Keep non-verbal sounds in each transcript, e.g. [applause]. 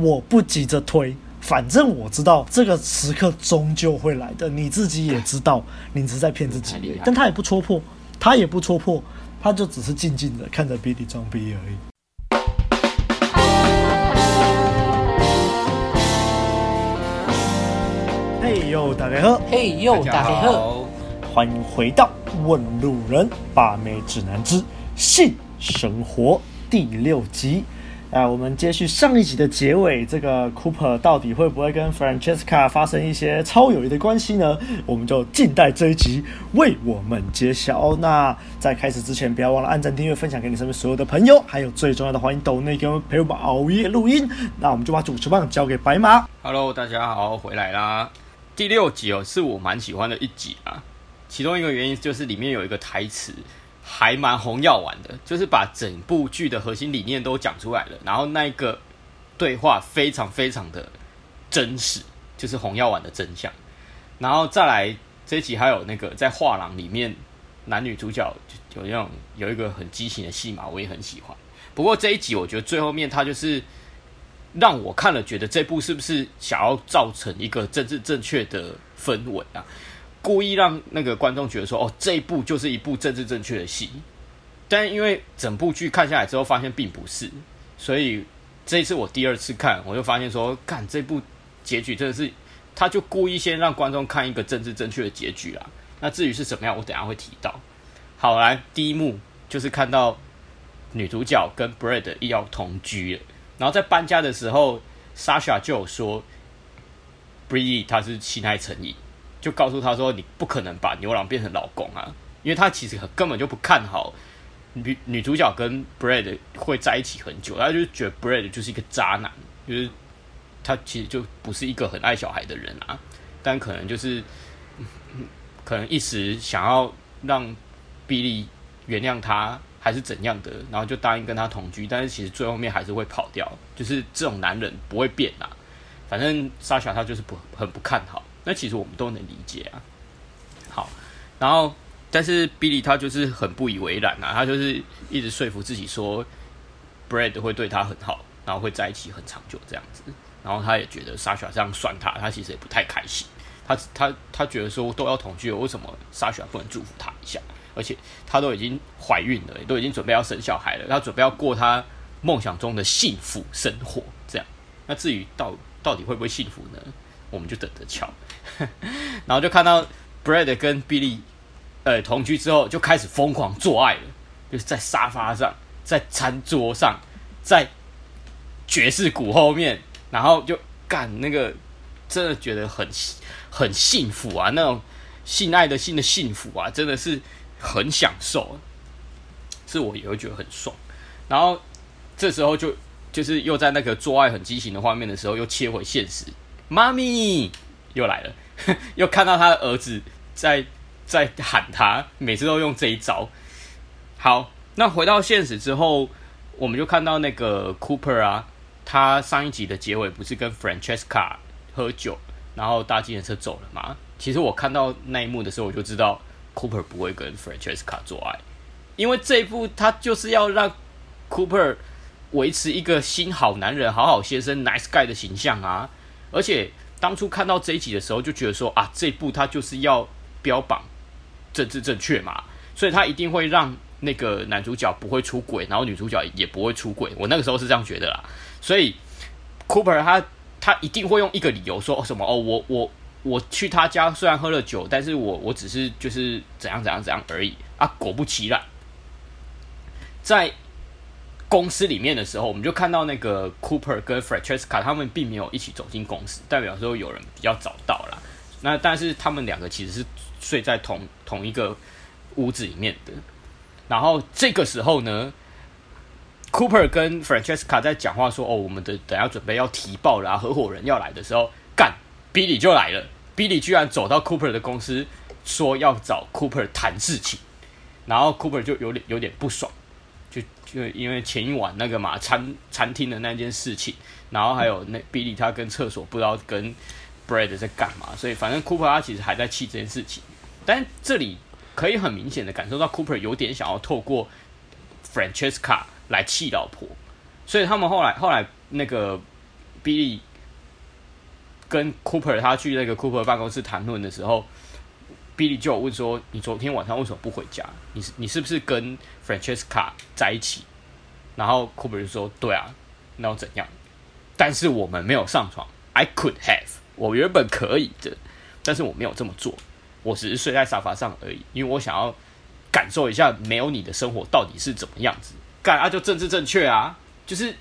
我不急着推，反正我知道这个时刻终究会来的。你自己也知道，你只是在骗自己。但他也不戳破，他也不戳破，他就只是静静的看着 Billy 装逼而已。嘿呦，大家好！嘿呦，大家好！欢迎回到《问路人把妹指南之性生活》第六集。啊，我们接续上一集的结尾，这个 Cooper 到底会不会跟 Francesca 发生一些超友谊的关系呢？我们就静待这一集为我们揭晓。那在开始之前，不要忘了按赞、订阅、分享给你身边所有的朋友，还有最重要的，欢迎抖内给我们陪我们熬夜录音。那我们就把主持棒交给白马。Hello，大家好，回来啦。第六集哦，是我蛮喜欢的一集啊。其中一个原因就是里面有一个台词。还蛮红药丸的，就是把整部剧的核心理念都讲出来了，然后那个对话非常非常的真实，就是红药丸的真相。然后再来这一集还有那个在画廊里面男女主角有那种有一个很激情的戏码，我也很喜欢。不过这一集我觉得最后面他就是让我看了觉得这部是不是想要造成一个政治正确的氛围啊？故意让那个观众觉得说，哦，这一部就是一部政治正确的戏，但因为整部剧看下来之后发现并不是，所以这一次我第二次看，我就发现说，看这部结局真的是，他就故意先让观众看一个政治正确的结局啦。那至于是怎么样，我等下会提到。好，来第一幕就是看到女主角跟 Brad 要同居了，然后在搬家的时候，Sasha 就有说，Bree 他是性爱成瘾。就告诉他说：“你不可能把牛郎变成老公啊！”因为他其实根本就不看好女女主角跟 Brad 会在一起很久，他就觉得 Brad 就是一个渣男，就是他其实就不是一个很爱小孩的人啊。但可能就是可能一时想要让 Billy 原谅他，还是怎样的，然后就答应跟他同居。但是其实最后面还是会跑掉，就是这种男人不会变啊。反正 Sasha 他就是不很不看好。那其实我们都能理解啊。好，然后但是 Billy 他就是很不以为然啊，他就是一直说服自己说，Brad 会对他很好，然后会在一起很长久这样子。然后他也觉得 Sasha 这样算他，他其实也不太开心。他他他觉得说都要同居了，为什么 Sasha 不能祝福他一下？而且他都已经怀孕了，都已经准备要生小孩了，他准备要过他梦想中的幸福生活这样。那至于到到底会不会幸福呢？我们就等着瞧。[laughs] 然后就看到 Brad 跟 Billy 呃同居之后就开始疯狂做爱了，就是在沙发上，在餐桌上，在爵士鼓后面，然后就干那个，真的觉得很很幸福啊，那种性爱的性的幸福啊，真的是很享受，是我也会觉得很爽。然后这时候就就是又在那个做爱很激情的画面的时候，又切回现实，妈咪又来了。[laughs] 又看到他的儿子在在喊他，每次都用这一招。好，那回到现实之后，我们就看到那个 Cooper 啊，他上一集的结尾不是跟 Francesca 喝酒，然后搭计程车走了吗？其实我看到那一幕的时候，我就知道 Cooper 不会跟 Francesca 做爱，因为这一部他就是要让 Cooper 维持一个新好男人、好好先生、nice guy 的形象啊，而且。当初看到这一集的时候，就觉得说啊，这一部他就是要标榜政治正确嘛，所以他一定会让那个男主角不会出轨，然后女主角也不会出轨。我那个时候是这样觉得啦，所以 Cooper 他他一定会用一个理由说哦什么哦，我我我去他家虽然喝了酒，但是我我只是就是怎样怎样怎样而已啊。果不其然，在。公司里面的时候，我们就看到那个 Cooper 跟 Francesca 他们并没有一起走进公司，代表说有人比较早到了。那但是他们两个其实是睡在同同一个屋子里面的。然后这个时候呢，Cooper 跟 Francesca 在讲话说：“哦，我们的等下准备要提报了啊，合伙人要来的时候，干 Billy 就来了。Billy 居然走到 Cooper 的公司，说要找 Cooper 谈事情，然后 Cooper 就有点有点不爽。”就因为前一晚那个嘛餐餐厅的那件事情，然后还有那比利他跟厕所不知道跟 Brad 在干嘛，所以反正 Cooper 他其实还在气这件事情，但这里可以很明显的感受到 Cooper 有点想要透过 Francesca 来气老婆，所以他们后来后来那个比利跟 Cooper 他去那个 Cooper 办公室谈论的时候，Billy 就有问说：“你昨天晚上为什么不回家？你是你是不是跟 Francesca 在一起？”然后 Cooper 就说：“对啊，那又怎样？但是我们没有上床。I could have，我原本可以的，但是我没有这么做。我只是睡在沙发上而已，因为我想要感受一下没有你的生活到底是怎么样子。干啊，就政治正确啊，就是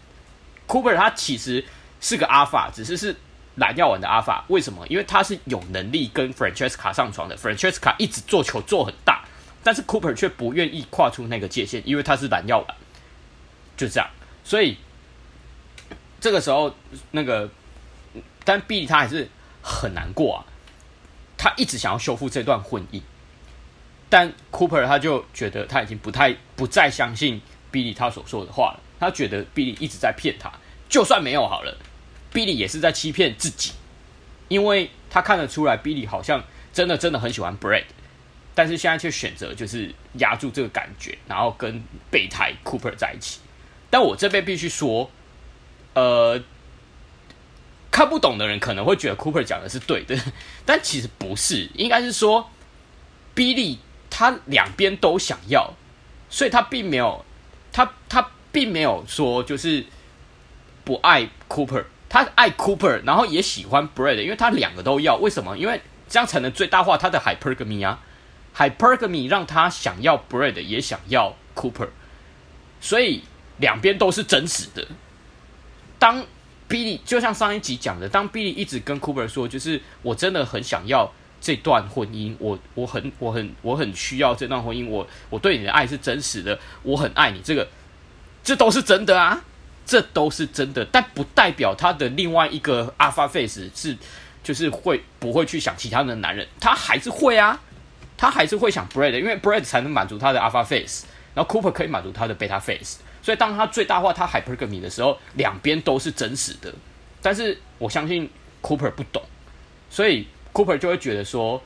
Cooper 他其实是个阿法，只是是。”蓝药丸的阿法为什么？因为他是有能力跟 Francesca 上床的，Francesca 一直做球做很大，但是 Cooper 却不愿意跨出那个界限，因为他是蓝药丸，就这样。所以这个时候，那个但 Billy 他还是很难过啊，他一直想要修复这段婚姻，但 Cooper 他就觉得他已经不太不再相信 Billy 他所说的话了，他觉得 Billy 一直在骗他，就算没有好了。Billy 也是在欺骗自己，因为他看得出来，Billy 好像真的真的很喜欢 Brad，但是现在却选择就是压住这个感觉，然后跟备胎 Cooper 在一起。但我这边必须说，呃，看不懂的人可能会觉得 Cooper 讲的是对的，但其实不是，应该是说 Billy 他两边都想要，所以他并没有，他他并没有说就是不爱 Cooper。他爱 Cooper，然后也喜欢 Brad，因为他两个都要。为什么？因为这样才能最大化他的 hypergamy 啊。hypergamy 让他想要 Brad，也想要 Cooper，所以两边都是真实的。当 Billy 就像上一集讲的，当 Billy 一直跟 Cooper 说，就是我真的很想要这段婚姻，我我很我很我很需要这段婚姻，我我对你的爱是真实的，我很爱你，这个这都是真的啊。这都是真的，但不代表他的另外一个 Alpha Face 是，就是会不会去想其他的男人，他还是会啊，他还是会想 Brad，因为 Brad 才能满足他的 Alpha Face，然后 Cooper 可以满足他的 Beta Face，所以当他最大化他 Hypergamy 的时候，两边都是真实的。但是我相信 Cooper 不懂，所以 Cooper 就会觉得说，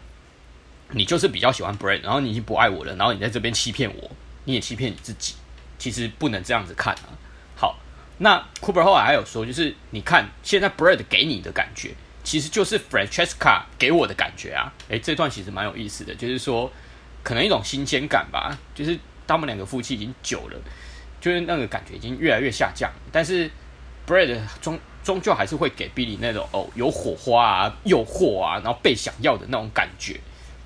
你就是比较喜欢 Brad，然后你已经不爱我了，然后你在这边欺骗我，你也欺骗你自己，其实不能这样子看啊。那 Cooper 后来还有说，就是你看现在 Bread 给你的感觉，其实就是 Francesca 给我的感觉啊。诶，这段其实蛮有意思的，就是说可能一种新鲜感吧。就是他们两个夫妻已经久了，就是那个感觉已经越来越下降。但是 Bread 终终究还是会给 Billy 那种哦有火花啊、诱惑啊，然后被想要的那种感觉。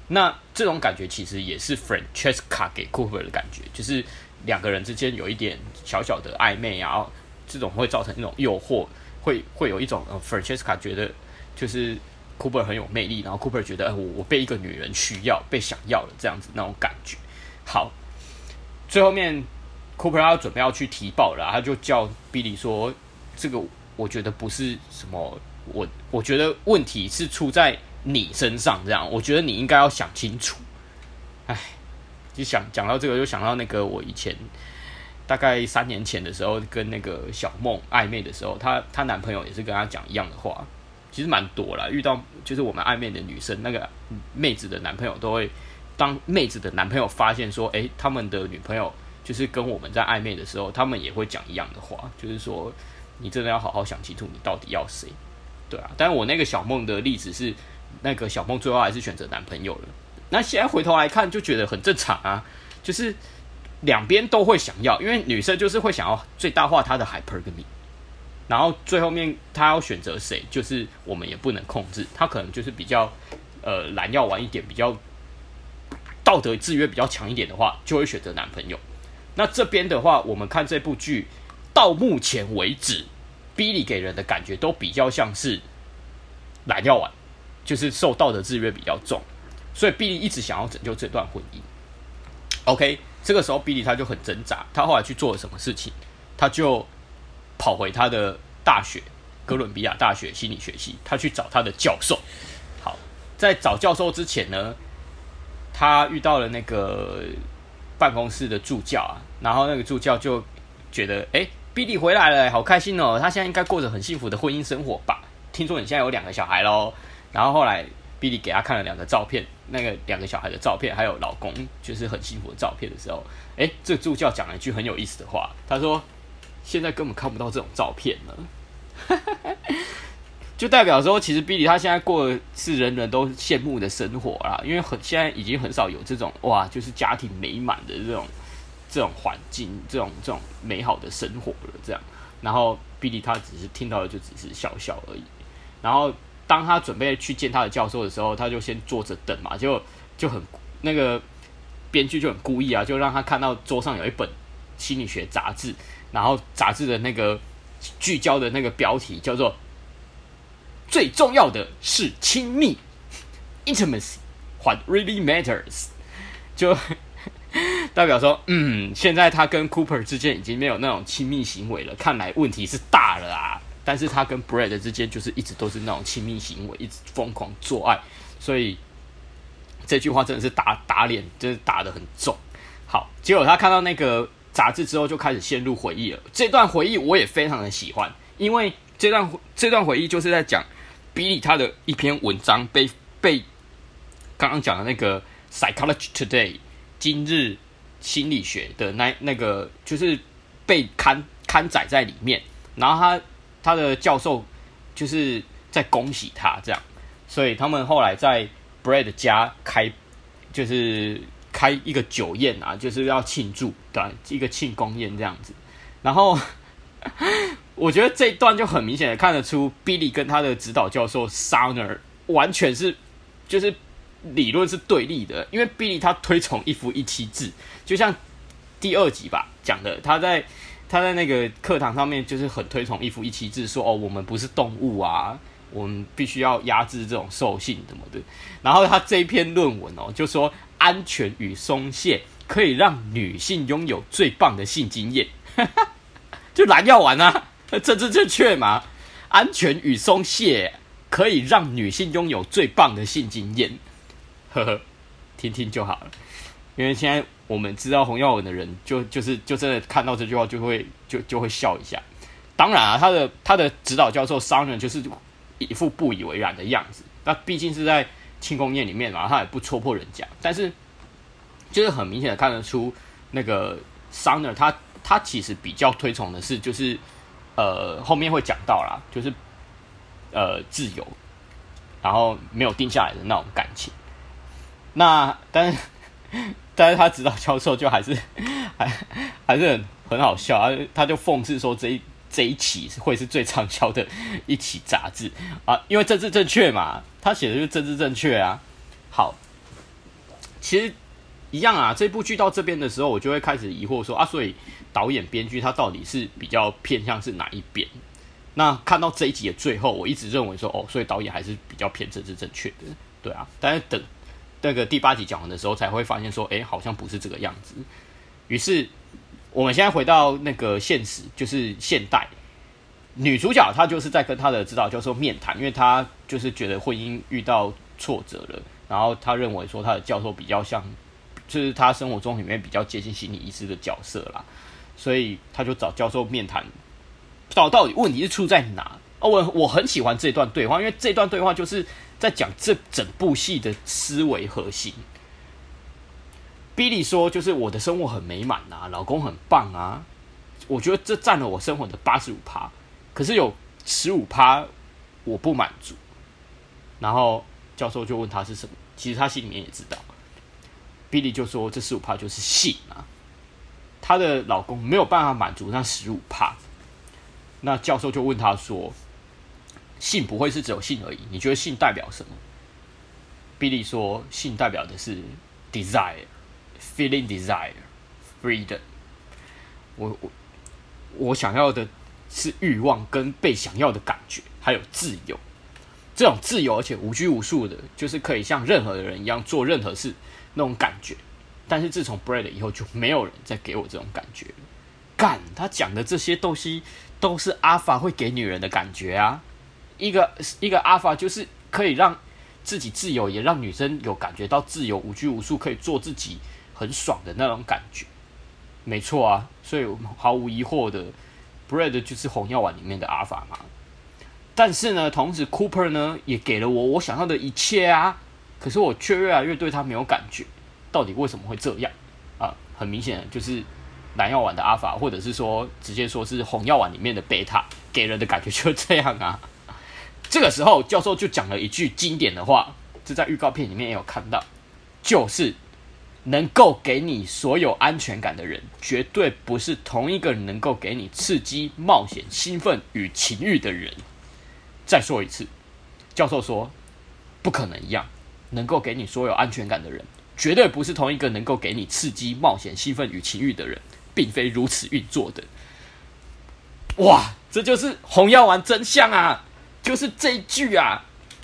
那这种感觉其实也是 Francesca 给 Cooper 的感觉，就是两个人之间有一点小小的暧昧啊。这种会造成一种诱惑，会会有一种呃，Francesca 觉得就是 Cooper 很有魅力，然后 Cooper 觉得我我被一个女人需要，被想要了这样子那种感觉。好，最后面 Cooper 要准备要去提报了，他就叫 Billy 说：“这个我觉得不是什么，我我觉得问题是出在你身上，这样，我觉得你应该要想清楚。”哎，就想讲到这个，就想到那个我以前。大概三年前的时候，跟那个小梦暧昧的时候，她她男朋友也是跟她讲一样的话，其实蛮多啦。遇到就是我们暧昧的女生，那个妹子的男朋友都会，当妹子的男朋友发现说，诶，他们的女朋友就是跟我们在暧昧的时候，他们也会讲一样的话，就是说，你真的要好好想清楚，你到底要谁？对啊。但我那个小梦的例子是，那个小梦最后还是选择男朋友了。那现在回头来看，就觉得很正常啊，就是。两边都会想要，因为女生就是会想要最大化她的 hypergamy，然后最后面她要选择谁，就是我们也不能控制。她可能就是比较呃蓝药丸一点，比较道德制约比较强一点的话，就会选择男朋友。那这边的话，我们看这部剧到目前为止，Billy 给人的感觉都比较像是蓝药丸，就是受道德制约比较重，所以 Billy 一直想要拯救这段婚姻。OK。这个时候比利他就很挣扎。他后来去做了什么事情？他就跑回他的大学——哥伦比亚大学心理学系。他去找他的教授。好，在找教授之前呢，他遇到了那个办公室的助教啊。然后那个助教就觉得：“哎比利回来了，好开心哦！他现在应该过着很幸福的婚姻生活吧？听说你现在有两个小孩喽。”然后后来比利给他看了两个照片。那个两个小孩的照片，还有老公就是很幸福的照片的时候，诶，这助教讲了一句很有意思的话，他说：“现在根本看不到这种照片了。[laughs] ”就代表说，其实 Billy 他现在过的是人人都羡慕的生活啦，因为很现在已经很少有这种哇，就是家庭美满的这种这种环境，这种这种美好的生活了。这样，然后 Billy 他只是听到的就只是笑笑而已。然后当他准备去见他的教授的时候，他就先坐着等嘛，就就很那个编剧就很故意啊，就让他看到桌上有一本心理学杂志，然后杂志的那个聚焦的那个标题叫做。最重要的是亲密，intimacy，what really matters，就代表说，嗯，现在他跟 Cooper 之间已经没有那种亲密行为了，看来问题是大了啊。但是他跟 Brad 之间就是一直都是那种亲密行为，一直疯狂做爱，所以这句话真的是打打脸，真的打得很重。好，结果他看到那个杂志之后，就开始陷入回忆了。这段回忆我也非常的喜欢，因为这段这段回忆就是在讲。比利他的一篇文章被被刚刚讲的那个《Psychology Today》今日心理学的那那个就是被刊刊载在里面，然后他他的教授就是在恭喜他这样，所以他们后来在 Brad 家开就是开一个酒宴啊，就是要庆祝的一个庆功宴这样子，然后。[laughs] 我觉得这一段就很明显的看得出，Billy 跟他的指导教授 Sauner 完全是就是理论是对立的，因为 Billy 他推崇一夫一妻制，就像第二集吧讲的，他在他在那个课堂上面就是很推崇一夫一妻制，说哦我们不是动物啊，我们必须要压制这种兽性什么的。然后他这一篇论文哦就说安全与松懈可以让女性拥有最棒的性经验。[laughs] 就蓝药丸啊，政治正确嘛？安全与松懈可以让女性拥有最棒的性经验，呵呵，听听就好了。因为现在我们知道洪耀文的人就，就就是就真的看到这句话就会就就会笑一下。当然啊，他的他的指导教授商人就是一副不以为然的样子。那毕竟是在庆功宴里面嘛，他也不戳破人家，但是就是很明显的看得出那个商人他。他其实比较推崇的是，就是，呃，后面会讲到啦，就是，呃，自由，然后没有定下来的那种感情。那但是，但是他指导教授就还是 [laughs] 还还是很很好笑啊，他就讽刺说这一这一期会是最畅销的一期杂志啊，因为政治正确嘛，他写的就是政治正确啊。好，其实一样啊，这部剧到这边的时候，我就会开始疑惑说啊，所以。导演、编剧他到底是比较偏向是哪一边？那看到这一集的最后，我一直认为说，哦，所以导演还是比较偏政治正确的，对啊。但是等那个第八集讲完的时候，才会发现说，哎，好像不是这个样子。于是我们现在回到那个现实，就是现代女主角，她就是在跟她的指导教授面谈，因为她就是觉得婚姻遇到挫折了，然后她认为说，她的教授比较像，就是她生活中里面比较接近心理医师的角色啦。所以她就找教授面谈，找到底问题是出在哪？哦，我我很喜欢这段对话，因为这段对话就是在讲这整部戏的思维核心。Billy 说：“就是我的生活很美满啊，老公很棒啊，我觉得这占了我生活的八十五趴，可是有十五趴我不满足。”然后教授就问他是什么，其实他心里面也知道。Billy 就说：“这十五趴就是性啊。”她的老公没有办法满足那十五趴，那教授就问他说：“性不会是只有性而已？你觉得性代表什么？”Billy 说：“性代表的是 desire, feeling desire, freedom。我我我想要的是欲望跟被想要的感觉，还有自由。这种自由而且无拘无束的，就是可以像任何的人一样做任何事那种感觉。”但是自从 Bread 以后，就没有人再给我这种感觉了。干，他讲的这些东西都是 Alpha 会给女人的感觉啊。一个一个 Alpha 就是可以让自己自由，也让女生有感觉到自由、无拘无束，可以做自己很爽的那种感觉。没错啊，所以我们毫无疑惑的，Bread 就是红药丸里面的 Alpha 嘛。但是呢，同时 Cooper 呢也给了我我想要的一切啊，可是我却越来越对他没有感觉。到底为什么会这样啊？很明显就是蓝药丸的阿法，或者是说直接说是红药丸里面的贝塔给人的感觉就是这样啊。这个时候，教授就讲了一句经典的话，这在预告片里面也有看到，就是能够给你所有安全感的人，绝对不是同一个能够给你刺激、冒险、兴奋与情欲的人。再说一次，教授说，不可能一样，能够给你所有安全感的人，绝对不是同一个能够给你刺激、冒险、兴奋与情欲的人，并非如此运作的。哇，这就是红药丸真相啊！就是这一句啊，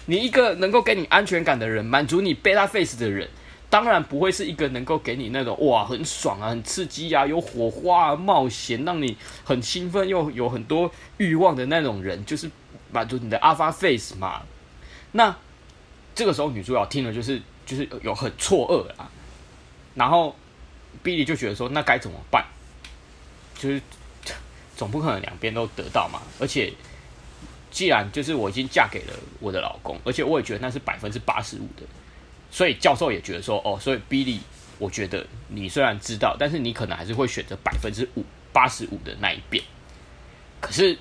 你一个能够给你安全感的人，满足你贝塔 face 的人，当然不会是一个能够给你那种哇很爽啊、很刺激啊、有火花、啊、冒险，让你很兴奋又有很多欲望的那种人，就是满足你的 alpha face 嘛。那这个时候女主角听了就是就是有很错愕啊，然后 Billy 就觉得说那该怎么办？就是总不可能两边都得到嘛，而且。既然就是我已经嫁给了我的老公，而且我也觉得那是百分之八十五的，所以教授也觉得说，哦，所以 Billy，我觉得你虽然知道，但是你可能还是会选择百分之五八十五的那一边。可是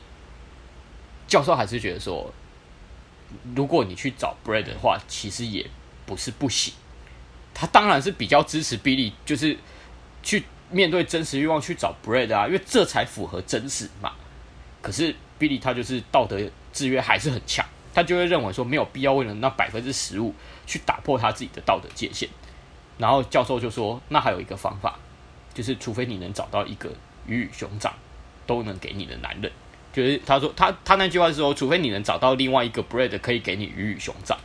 教授还是觉得说，如果你去找 Brad 的话，其实也不是不行。他当然是比较支持 Billy，就是去面对真实欲望去找 Brad 啊，因为这才符合真实嘛。可是 Billy 他就是道德。制约还是很强，他就会认为说没有必要为了那百分之十五去打破他自己的道德界限。然后教授就说：“那还有一个方法，就是除非你能找到一个鱼与熊掌都能给你的男人，就是他说他他那句话是说，除非你能找到另外一个 Brad 可以给你鱼与熊掌，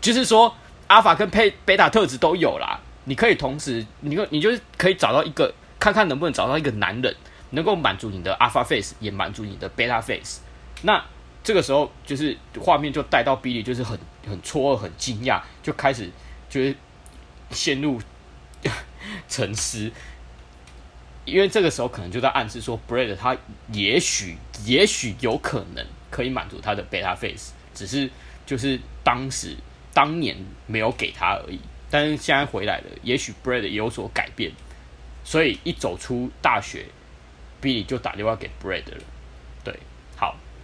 就是说阿法跟贝贝塔特质都有啦，你可以同时，你你就是可以找到一个，看看能不能找到一个男人能够满足你的 Alpha Face，也满足你的贝塔 Face，那。”这个时候，就是画面就带到 Billy，就是很很错愕、很惊讶，就开始就是陷入 [laughs] 沉思。因为这个时候可能就在暗示说，Brad 他也许、也许有可能可以满足他的 Beta Face，只是就是当时、当年没有给他而已。但是现在回来了，也许 Brad 有所改变。所以一走出大学，Billy 就打电话给 Brad 了。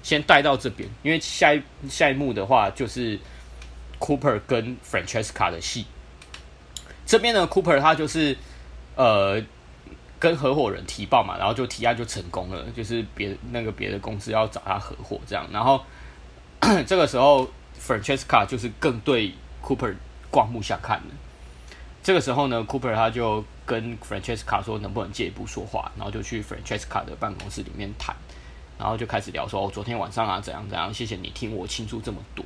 先带到这边，因为下一下一幕的话就是 Cooper 跟 Francesca 的戏。这边呢，Cooper 他就是呃跟合伙人提报嘛，然后就提案就成功了，就是别那个别的公司要找他合伙这样。然后 [clears throat] 这个时候 Francesca 就是更对 Cooper 刮目相看了。这个时候呢，Cooper 他就跟 Francesca 说能不能借一步说话，然后就去 Francesca 的办公室里面谈。然后就开始聊说，哦，昨天晚上啊，怎样怎样，谢谢你听我倾诉这么多。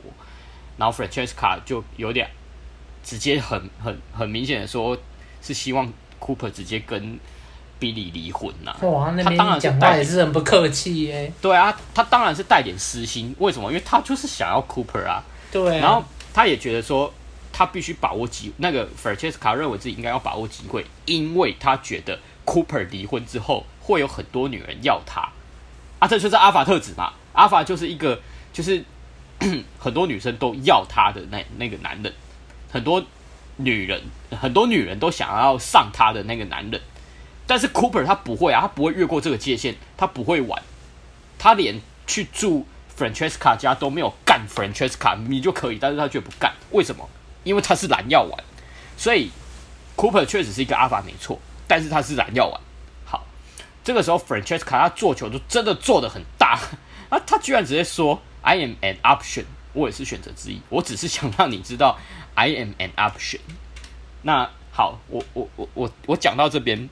然后 Francesca 就有点直接很很很明显的说，是希望 Cooper 直接跟 Billy 离婚呐、啊。哇，那边讲话也是很不客气耶。对啊，他当然是带点私心。为什么？因为他就是想要 Cooper 啊。对啊。然后他也觉得说，他必须把握机，那个 Francesca 认为自己应该要把握机会，因为他觉得 Cooper 离婚之后会有很多女人要他。啊，这就是阿法特质嘛。阿法就是一个，就是 [coughs] 很多女生都要他的那那个男人，很多女人，很多女人都想要上他的那个男人。但是 Cooper 他不会啊，他不会越过这个界限，他不会玩，他连去住 Francesca 家都没有干 Francesca，你就可以，但是他却不干。为什么？因为他是蓝药丸。所以 Cooper 确实是一个阿法没错，但是他是蓝药丸。这个时候，Francesca 他做球就真的做得很大 [laughs] 啊！他居然直接说：“I am an option，我也是选择之一。我只是想让你知道，I am an option。”那好，我我我我我讲到这边，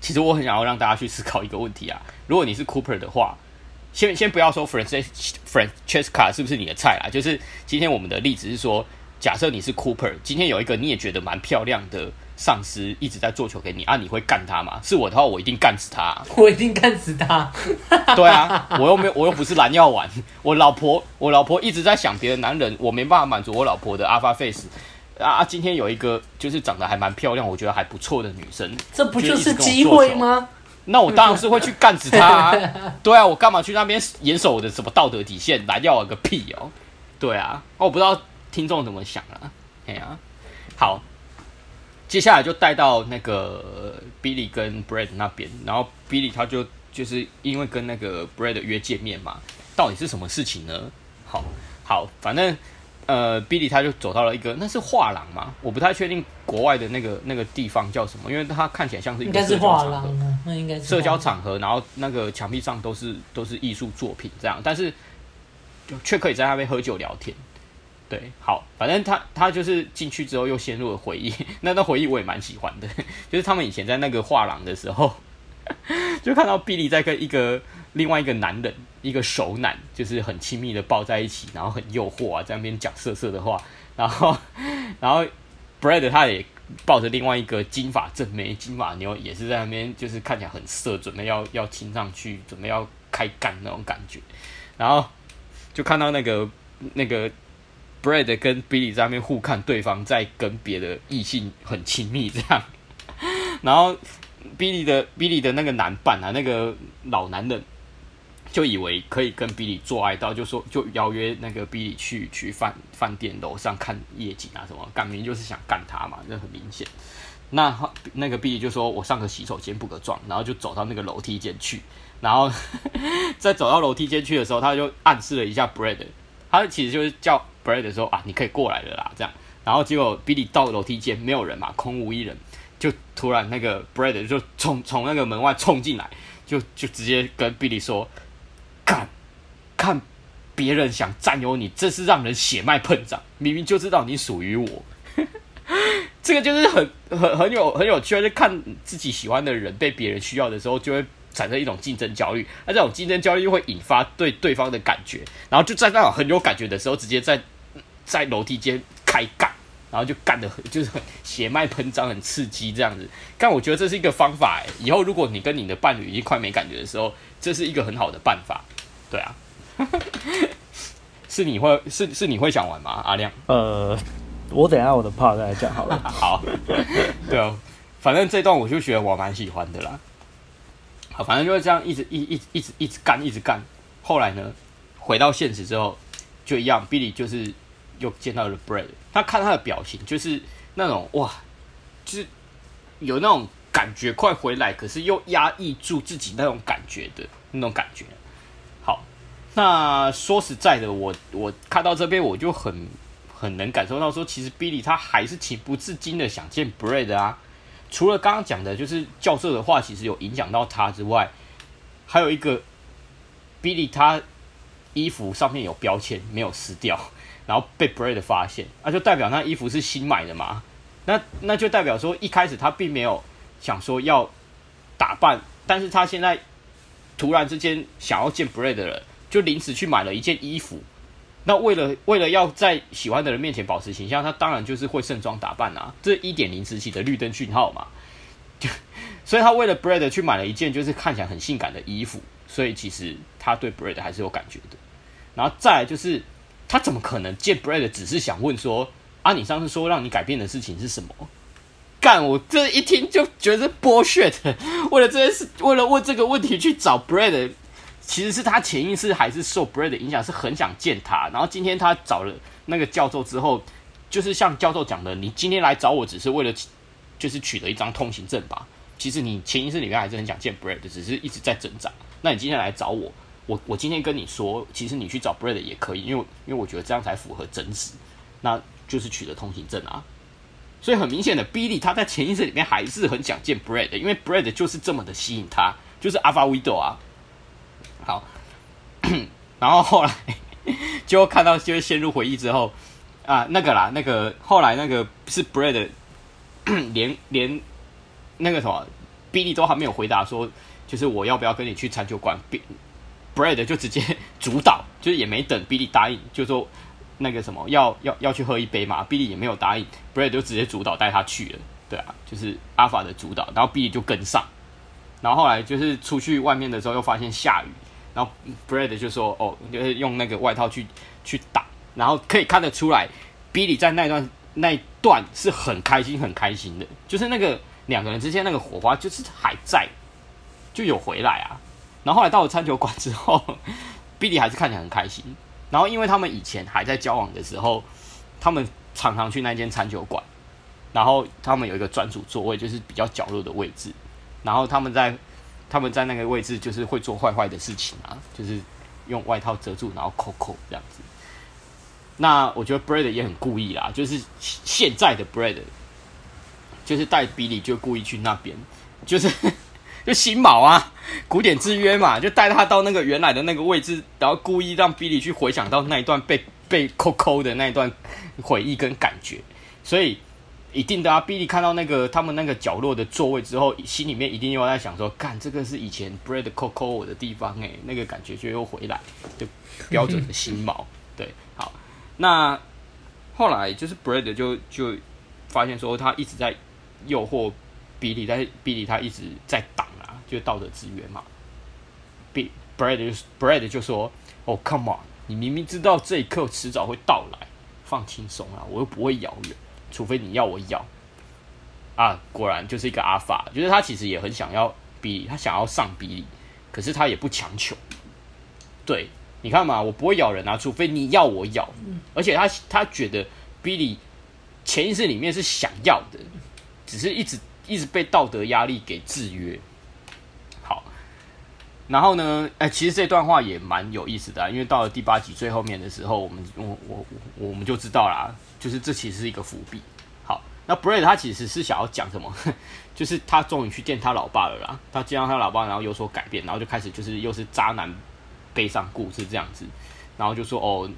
其实我很想要让大家去思考一个问题啊。如果你是 Cooper 的话，先先不要说 Francesca 是不是你的菜啦，就是今天我们的例子是说，假设你是 Cooper，今天有一个你也觉得蛮漂亮的。上司一直在做球给你啊，你会干他吗？是我的话，我一定干死他。我一定干死他。[laughs] 对啊，我又没有，我又不是蓝药丸。我老婆，我老婆一直在想别的男人，我没办法满足我老婆的 Alpha Face 啊。今天有一个就是长得还蛮漂亮，我觉得还不错的女生，这不就是机会吗？那我当然是会去干死他啊。[laughs] 对啊，我干嘛去那边严守我的什么道德底线？蓝药丸个屁哦。对啊，我不知道听众怎么想啊。哎呀，好。接下来就带到那个 Billy 跟 Brad 那边，然后 Billy 他就就是因为跟那个 Brad 约见面嘛，到底是什么事情呢？好，好，反正呃，Billy 他就走到了一个，那是画廊嘛？我不太确定国外的那个那个地方叫什么，因为它看起来像是。应该是画廊啊，那应该是社交场合，然后那个墙壁上都是都是艺术作品这样，但是就却可以在那边喝酒聊天。对，好，反正他他就是进去之后又陷入了回忆，[laughs] 那段回忆我也蛮喜欢的，[laughs] 就是他们以前在那个画廊的时候，[laughs] 就看到比利在跟一个另外一个男人，一个熟男，就是很亲密的抱在一起，然后很诱惑啊，在那边讲色色的话，然后然后 Brad 他也抱着另外一个金发正妹、金发妞，也是在那边就是看起来很色，准备要要亲上去，准备要开干那种感觉，然后就看到那个那个。Brad 跟 Billy 在那边互看对方在跟别的异性很亲密这样，然后 Billy 的 Billy 的那个男伴啊，那个老男人就以为可以跟 Billy 做爱到，就说就邀约那个 Billy 去去饭饭店楼上看夜景啊什么，感觉就是想干他嘛，这很明显。那那个 Billy 就说：“我上个洗手间补个妆，然后就走到那个楼梯间去，然后 [laughs] 在走到楼梯间去的时候，他就暗示了一下 Brad，他其实就是叫。” Brad 说啊，你可以过来了啦，这样，然后结果 Billy 到楼梯间没有人嘛，空无一人，就突然那个 Brad 就从从那个门外冲进来，就就直接跟 Billy 说，看，看别人想占有你，这是让人血脉喷张，明明就知道你属于我，[laughs] 这个就是很很很有很有趣，就是看自己喜欢的人被别人需要的时候，就会。产生一种竞争焦虑，那这种竞争焦虑又会引发对对方的感觉，然后就在那种很有感觉的时候，直接在在楼梯间开干，然后就干的很就是很血脉喷张，很刺激这样子。但我觉得这是一个方法，以后如果你跟你的伴侣已经快没感觉的时候，这是一个很好的办法。对啊，[laughs] 是你会是是你会想玩吗？阿亮？呃，我等一下我的 part 再来讲好了。[laughs] 好，对啊，反正这段我就觉得我蛮喜欢的啦。好，反正就是这样，一直一一直一直一直干，一直干。后来呢，回到现实之后，就一样，Billy 就是又见到了 Brad。他看他的表情，就是那种哇，就是有那种感觉快回来，可是又压抑住自己那种感觉的那种感觉。好，那说实在的，我我看到这边，我就很很能感受到说，其实 Billy 他还是情不自禁的想见 Brad 啊。除了刚刚讲的，就是教授的话，其实有影响到他之外，还有一个，Billy 他衣服上面有标签没有撕掉，然后被 Brad 发现，那就代表那衣服是新买的嘛？那那就代表说一开始他并没有想说要打扮，但是他现在突然之间想要见 Brad 的人，就临时去买了一件衣服。那为了为了要在喜欢的人面前保持形象，他当然就是会盛装打扮啊，这一点零时期的绿灯讯号嘛。就 [laughs] 所以他为了 Brad 去买了一件就是看起来很性感的衣服，所以其实他对 Brad 还是有感觉的。然后再来就是他怎么可能见 Brad 只是想问说啊，你上次说让你改变的事情是什么？干，我这一听就觉得是 bullshit。为了这件事，为了问这个问题去找 Brad。其实是他潜意识还是受 Brad 的影响，是很想见他。然后今天他找了那个教授之后，就是像教授讲的，你今天来找我只是为了，就是取得一张通行证吧。其实你潜意识里面还是很想见 Brad，只是一直在挣扎。那你今天来找我，我我今天跟你说，其实你去找 Brad 也可以，因为因为我觉得这样才符合真实，那就是取得通行证啊。所以很明显的，Billy 他在潜意识里面还是很想见 Brad，因为 Brad 就是这么的吸引他，就是 Alpha Widow 啊。好，[coughs] 然后后来就看到，就会陷入回忆之后啊，那个啦，那个后来那个是 Bread [coughs] 连连那个什么 Billy 都还没有回答说，就是我要不要跟你去餐酒馆，Bread 就直接主导，就是也没等 Billy 答应，就说那个什么要要要去喝一杯嘛，Billy 也没有答应，Bread 就直接主导带他去了，对啊，就是阿法的主导，然后 Billy 就跟上，然后后来就是出去外面的时候又发现下雨。然后 Brad 就说：“哦，就是用那个外套去去打，然后可以看得出来，Billy 在那段那一段是很开心很开心的，就是那个两个人之间那个火花就是还在，就有回来啊。然后后来到了餐酒馆之后，[laughs] Billy 还是看起来很开心。然后因为他们以前还在交往的时候，他们常常去那间餐酒馆，然后他们有一个专属座位，就是比较角落的位置，然后他们在。”他们在那个位置就是会做坏坏的事情啊，就是用外套遮住，然后抠抠这样子。那我觉得 Brad 也很故意啦，就是现在的 Brad，就是带 Billy 就故意去那边，就是 [laughs] 就新毛啊，古典之约嘛，就带他到那个原来的那个位置，然后故意让 Billy 去回想到那一段被被抠抠的那一段回忆跟感觉，所以一定的啊，Billy 看到那个他们那个角落的座位之后，心里面一定又在想说，干这个是以前 Brad 抠抠我的地方诶、欸，那个感觉就又回来，就标准的新毛，对，好。那后来就是 Bread 就就发现说，他一直在诱惑 Billy，在 Billy 他一直在挡啊，就道德制约嘛。B Brad 就 Brad 就说：“哦、，Come on，你明明知道这一刻迟早会到来，放轻松啊，我又不会遥远，除非你要我咬。”啊，果然就是一个阿法，就是他其实也很想要 Billy，他想要上 Billy，可是他也不强求，对。你看嘛，我不会咬人啊，除非你要我咬。而且他他觉得 Billy 潜意识里面是想要的，只是一直一直被道德压力给制约。好，然后呢，哎，其实这段话也蛮有意思的啊，因为到了第八集最后面的时候，我们我我我们就知道啦，就是这其实是一个伏笔。好，那 Brad 他其实是想要讲什么？[laughs] 就是他终于去见他老爸了啦，他见到他老爸，然后有所改变，然后就开始就是又是渣男。悲伤故事这样子，然后就说哦，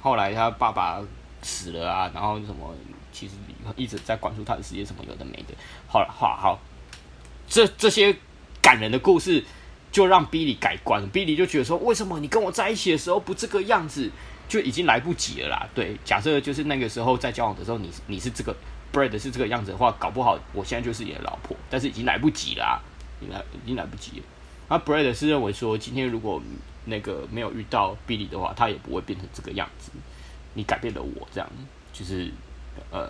后来他爸爸死了啊，然后什么，其实一直在关注他的世界什么有的没的。好了，好好，这这些感人的故事就让 Billy 改观。Billy 就觉得说，为什么你跟我在一起的时候不这个样子，就已经来不及了啦。对，假设就是那个时候在交往的时候，你你是这个 Bread 是这个样子的话，搞不好我现在就是你的老婆，但是已经来不及啦，已经来已经来不及了。那 Bread 是认为说，今天如果那个没有遇到 Billy 的话，他也不会变成这个样子。你改变了我，这样就是呃，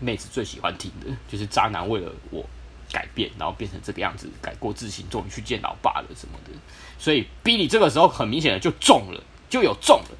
妹子最喜欢听的，就是渣男为了我改变，然后变成这个样子，改过自新，终于去见老爸了什么的。所以 Billy 这个时候很明显的就中了，就有中了。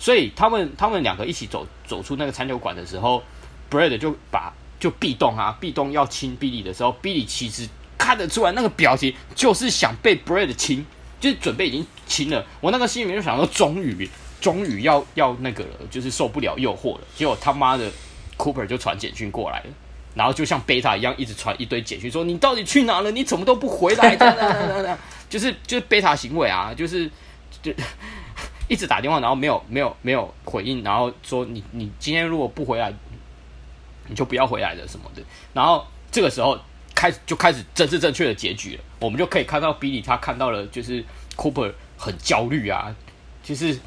所以他们他们两个一起走走出那个餐酒馆的时候，Brad 就把就壁咚啊，壁咚要亲 Billy 的时候，Billy 其实看得出来那个表情就是想被 Brad 亲。就是准备已经亲了，我那个心里面就想说，终于，终于要要那个了，就是受不了诱惑了。结果他妈的，Cooper 就传简讯过来了，然后就像贝塔一样，一直传一堆简讯，说你到底去哪了？你怎么都不回来？就是就是贝塔行为啊，就是就 [laughs] 一直打电话，然后没有没有没有回应，然后说你你今天如果不回来，你就不要回来了什么的。然后这个时候。开始就开始真是正确的结局了，我们就可以看到比利他看到了，就是 Cooper 很焦虑啊，就是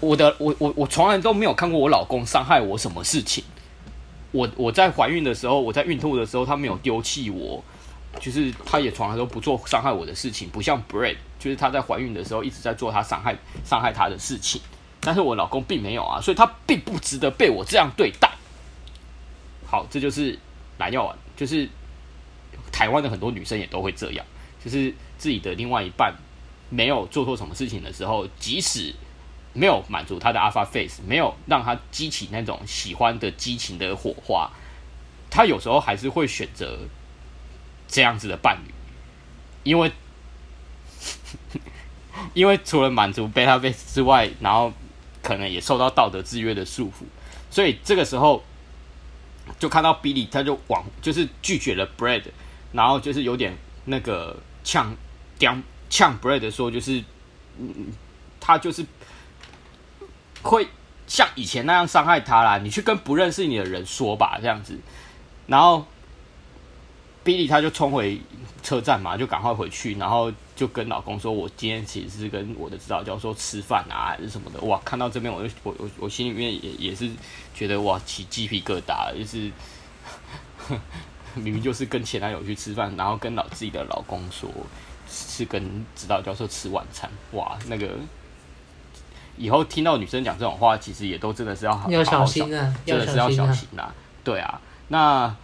我的我我我从来都没有看过我老公伤害我什么事情，我我在怀孕的时候，我在孕吐的时候，他没有丢弃我，就是他也从来都不做伤害我的事情，不像 Brad，就是她在怀孕的时候一直在做她伤害伤害她的事情，但是我老公并没有啊，所以他并不值得被我这样对待。好，这就是。蓝药丸就是台湾的很多女生也都会这样，就是自己的另外一半没有做错什么事情的时候，即使没有满足他的 alpha face，没有让他激起那种喜欢的激情的火花，他有时候还是会选择这样子的伴侣，因为 [laughs] 因为除了满足 beta face 之外，然后可能也受到道德制约的束缚，所以这个时候。就看到 Billy，他就往就是拒绝了 Brad，然后就是有点那个呛，呛呛 Brad 说，就是嗯，他就是会像以前那样伤害他啦。你去跟不认识你的人说吧，这样子。然后 Billy 他就冲回车站嘛，就赶快回去，然后就跟老公说：“我今天其实是跟我的指导教授吃饭啊，还是什么的。”哇，看到这边我就我我我心里面也也是。觉得哇，起鸡皮疙瘩，就是明明就是跟前男友去吃饭，然后跟老自己的老公说是跟指导教授吃晚餐，哇，那个以后听到女生讲这种话，其实也都真的是要好好要小心啊，真的是要小心啊，对啊。那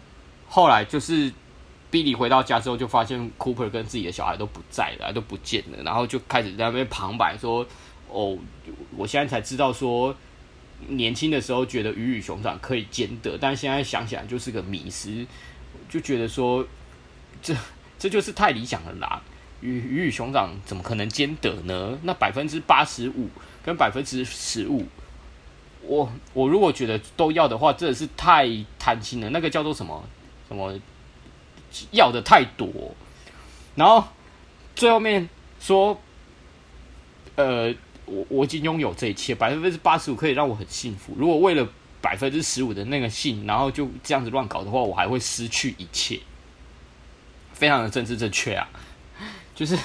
后来就是 Billy 回到家之后，就发现 Cooper 跟自己的小孩都不在了，都不见了，然后就开始在那边旁白说：“哦，我现在才知道说。”年轻的时候觉得鱼与熊掌可以兼得，但现在想起来就是个迷失，就觉得说这这就是太理想了啦。鱼鱼与熊掌怎么可能兼得呢？那百分之八十五跟百分之十五，我我如果觉得都要的话，真的是太贪心了。那个叫做什么什么要的太多，然后最后面说，呃，我我已经拥有这一切，百分之八十五可以让我很幸福。如果为了百分之十五的那个性，然后就这样子乱搞的话，我还会失去一切。非常的政治正确啊，就是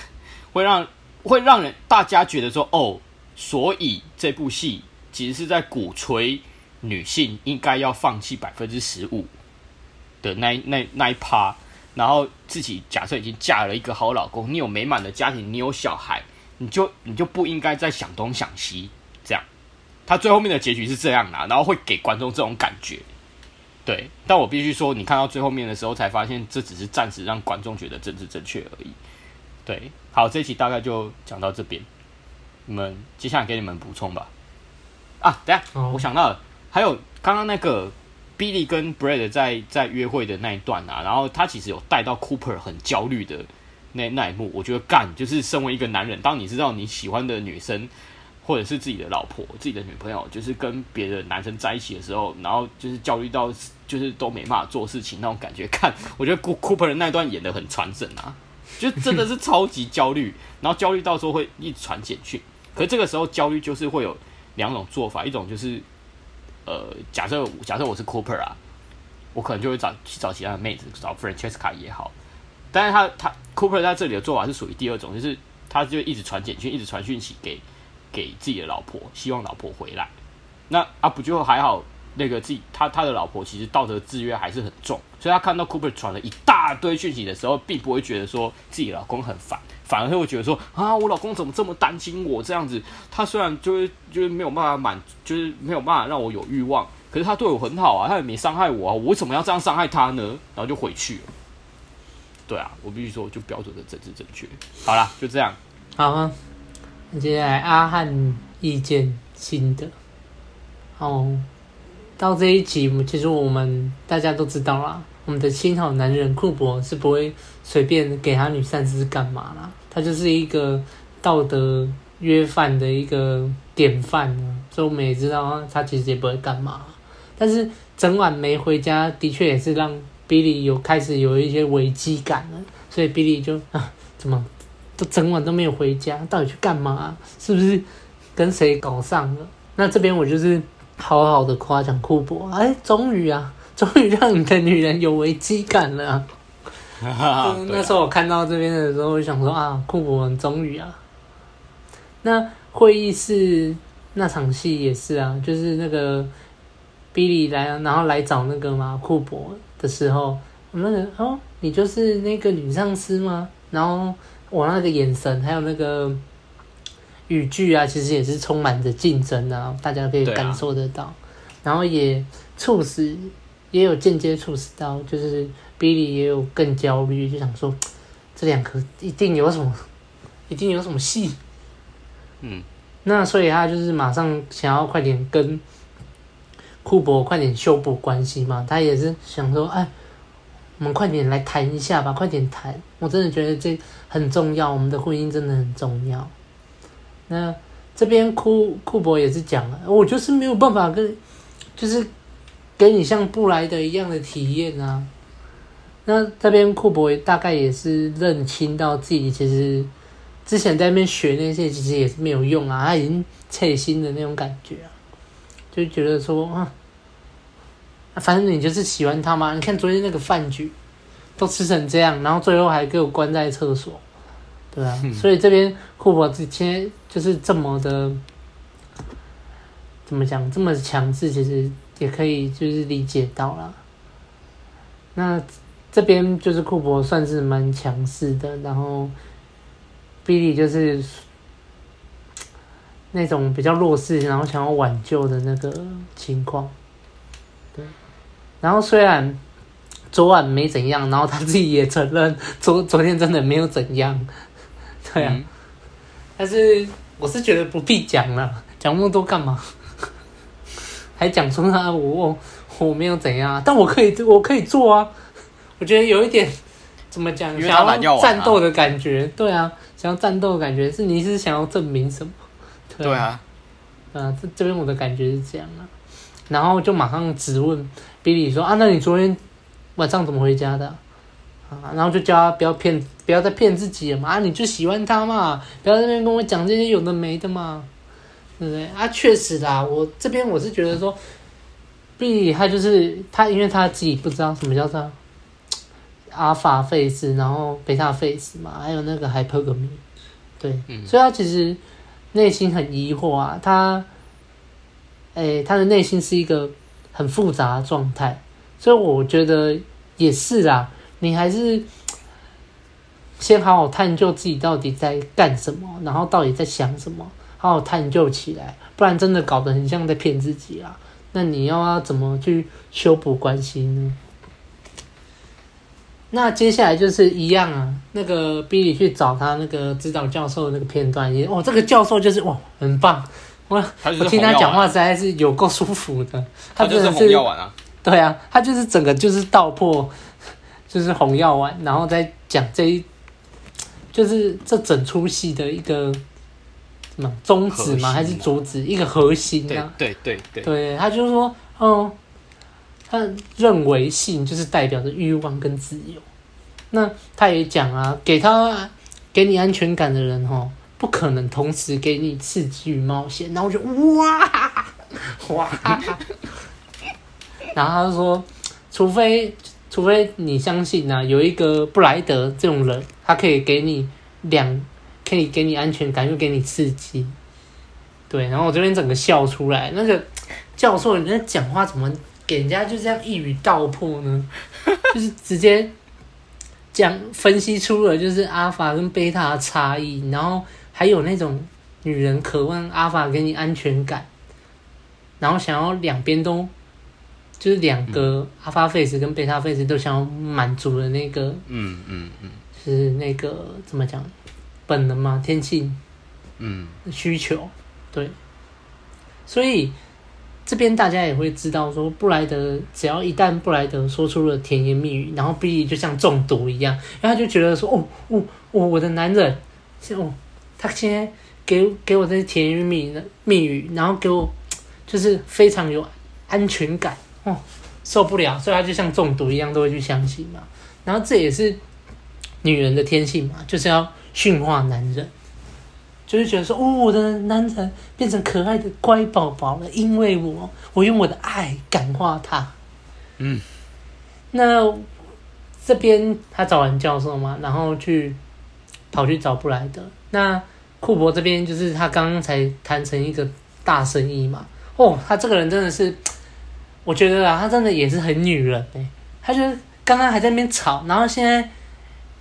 会让会让人大家觉得说哦，所以这部戏其实是在鼓吹女性应该要放弃百分之十五的那那那一趴，然后自己假设已经嫁了一个好老公，你有美满的家庭，你有小孩，你就你就不应该再想东想西这样。他最后面的结局是这样的啊，然后会给观众这种感觉。对，但我必须说，你看到最后面的时候，才发现这只是暂时让观众觉得政治正确而已。对，好，这一期大概就讲到这边，你们接下来给你们补充吧。啊，等下，我想到了，还有刚刚那个 Billy 跟 Brad 在在约会的那一段啊，然后他其实有带到 Cooper 很焦虑的那那一幕，我觉得干就是身为一个男人，当你知道你喜欢的女生。或者是自己的老婆、自己的女朋友，就是跟别的男生在一起的时候，然后就是焦虑到，就是都没办法做事情那种感觉。[laughs] 看，我觉得 Cooper 的那段演得很传神啊，就真的是超级焦虑，然后焦虑到时候会一传简讯。可是这个时候焦虑就是会有两种做法，一种就是，呃，假设假设我是 Cooper 啊，我可能就会找去找其他的妹子，找 Francesca 也好。但是他他 Cooper 在这里的做法是属于第二种，就是他就一直传简讯，一直传讯息给。给自己的老婆，希望老婆回来。那啊不就还好？那个自己他他的老婆其实道德制约还是很重，所以他看到 Cooper 传了一大堆讯息的时候，并不会觉得说自己老公很烦，反而会觉得说啊，我老公怎么这么担心我这样子？他虽然就是就是没有办法满，就是没有办法让我有欲望，可是他对我很好啊，他也没伤害我啊，我为什么要这样伤害他呢？然后就回去了。对啊，我必须说，就标准的政治正确。好啦，就这样。好啊。接下来阿汉意见心得，哦，到这一集，其实我们大家都知道啦，我们的新好男人库珀是不会随便给他女上司干嘛啦，他就是一个道德约范的一个典范，所以我们也知道他其实也不会干嘛，但是整晚没回家，的确也是让 Billy 有开始有一些危机感了，所以 Billy 就啊，怎么？都整晚都没有回家，到底去干嘛？是不是跟谁搞上了？那这边我就是好好的夸奖库珀，哎，终于啊，终于让你的女人有危机感了。[laughs] 那时候我看到这边的时候，我就想说啊，库珀终于啊。那会议室那场戏也是啊，就是那个 Billy 来，然后来找那个嘛库珀的时候，我那个哦，你就是那个女上司吗？然后。我那个眼神，还有那个语句啊，其实也是充满着竞争啊，大家可以感受得到。啊、然后也促使，也有间接促使到，就是 Billy 也有更焦虑，就想说 [tsk] 这两个一定有什么，一定有什么戏。嗯，那所以他就是马上想要快点跟库珀快点修补关系嘛，他也是想说，哎。我们快点来谈一下吧，快点谈！我真的觉得这很重要，我们的婚姻真的很重要。那这边库库珀也是讲了，我就是没有办法跟，就是给你像布莱德一样的体验啊。那这边库珀大概也是认清到自己其实之前在那边学那些其实也是没有用啊，他已经切心的那种感觉啊，就觉得说啊。反正你就是喜欢他嘛。你看昨天那个饭局，都吃成这样，然后最后还给我关在厕所，对啊。所以这边库珀之前就是这么的，怎么讲，这么强制，其实也可以就是理解到了。那这边就是库珀算是蛮强势的，然后 Billy 就是那种比较弱势，然后想要挽救的那个情况。对然后虽然昨晚没怎样，然后他自己也承认昨昨天真的没有怎样，[laughs] 对啊，嗯、但是我是觉得不必讲了，讲那么多干嘛？还讲出他我我没有怎样，但我可以我可以做啊，我觉得有一点 [laughs] 怎么讲？因为他想要战斗的感觉，对啊，想要战斗的感觉是你是想要证明什么？对啊，对啊，这这边我的感觉是这样啊，然后就马上质问比利说啊，那你昨天晚上怎么回家的？啊，然后就叫他不要骗，不要再骗自己了嘛，啊，你就喜欢他嘛，不要在那边跟我讲这些有的没的嘛，对不对？啊，确实啦，我这边我是觉得说，比利他就是他，因为他自己不知道什么叫做阿尔法 face，然后贝塔 face 嘛，还有那个 hypergamy，对，嗯、所以他其实。内心很疑惑啊，他，诶、欸，他的内心是一个很复杂的状态，所以我觉得也是啦。你还是先好好探究自己到底在干什么，然后到底在想什么，好好探究起来，不然真的搞得很像在骗自己啊。那你要要怎么去修补关系呢？那接下来就是一样啊，那个比利去找他那个指导教授的那个片段也，哦，这个教授就是哇，很棒，我我听他讲话实在是有够舒服的，[laughs] 他真的是红药丸啊，对啊，他就是整个就是道破，[laughs] 就是红药丸，然后再讲这一，就是这整出戏的一个什么宗旨吗？还是主旨？一个核心啊？对对对对，对，他就是说，哦。他认为性就是代表着欲望跟自由，那他也讲啊，给他给你安全感的人哦，不可能同时给你刺激与冒险。然后我就哇哇，然后他就说，除非除非你相信呐、有一个布莱德这种人，他可以给你两，可以给你安全感又给你刺激。对，然后我这边整个笑出来，那个教授你在讲话怎么？给人家就这样一语道破呢，[laughs] 就是直接讲分析出了就是阿法跟贝塔的差异，然后还有那种女人渴望阿法给你安全感，然后想要两边都就是两个阿法 face 跟贝塔 face 都想要满足的那个，嗯嗯嗯，是那个怎么讲本能嘛，天性，嗯，需求，对，所以。这边大家也会知道，说布莱德只要一旦布莱德说出了甜言蜜语，然后比利就像中毒一样，然后他就觉得说，哦哦哦，我的男人，哦，他现在给给我这些甜言蜜语蜜语，然后给我就是非常有安全感，哦，受不了，所以他就像中毒一样，都会去相信嘛。然后这也是女人的天性嘛，就是要驯化男人。就是觉得说，哦，我的男人变成可爱的乖宝宝了，因为我，我用我的爱感化他。嗯，那这边他找完教授嘛，然后去跑去找布莱德。那库珀这边就是他刚刚才谈成一个大生意嘛。哦，他这个人真的是，我觉得啊，他真的也是很女人哎。他就是刚刚还在那边吵，然后现在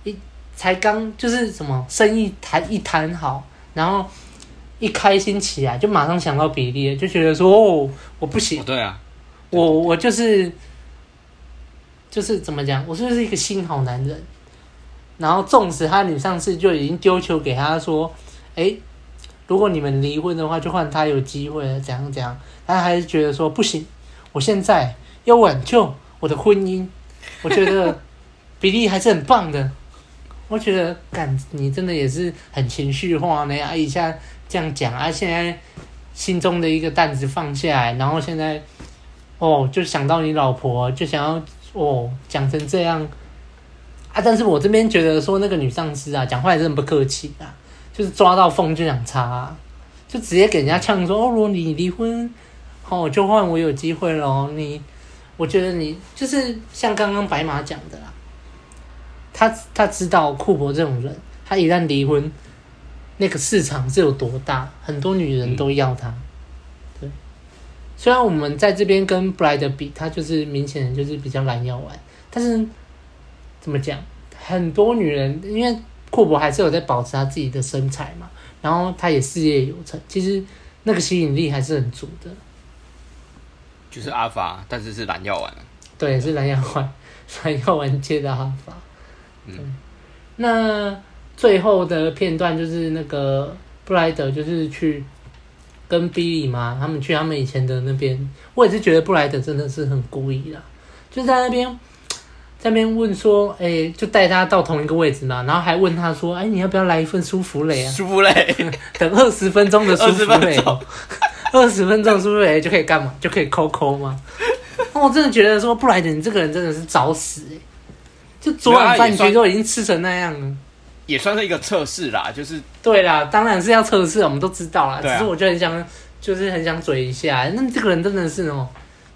一才刚就是什么生意谈一谈好。然后一开心起来，就马上想到比利，就觉得说：“哦，我不行。”对啊，我我就是就是怎么讲，我就是一个心好男人。然后纵使他女上司就已经丢球给他说：“哎，如果你们离婚的话，就换他有机会了，怎样怎样。”他还是觉得说：“不行，我现在要挽救我的婚姻。”我觉得比利还是很棒的。我觉得，干你真的也是很情绪化呢啊！一下这样讲啊，现在心中的一个担子放下来，然后现在哦，就想到你老婆，就想要哦讲成这样啊！但是我这边觉得说那个女上司啊，讲话也是很不客气啊，就是抓到风就想插啊，就直接给人家呛说哦，如果你离婚，哦，就换我有机会咯。你，我觉得你就是像刚刚白马讲的啦。他他知道库珀这种人，他一旦离婚，那个市场是有多大，很多女人都要他。对，虽然我们在这边跟布莱德比，他就是明显就是比较蓝药丸，但是怎么讲，很多女人因为库珀还是有在保持他自己的身材嘛，然后他也事业有成，其实那个吸引力还是很足的。就是阿法，但是是蓝药丸。对，是蓝药丸，[laughs] 蓝药丸接的阿法。嗯，那最后的片段就是那个布莱德就是去跟比利嘛，他们去他们以前的那边。我也是觉得布莱德真的是很故意啦，就在那边在那边问说，哎、欸，就带他到同一个位置嘛，然后还问他说，哎、欸，你要不要来一份舒芙蕾啊？舒芙蕾，[laughs] 等二十分钟的舒芙蕾，二十分钟 [laughs] 舒芙蕾就可以干嘛？就可以抠抠吗？我真的觉得说布莱德，你这个人真的是找死哎、欸！就昨晚饭局都已经吃成那样了，也算是一个测试啦，就是对啦，当然是要测试，我们都知道啦。啊、只是我就很想，就是很想嘴一下，那这个人真的是哦，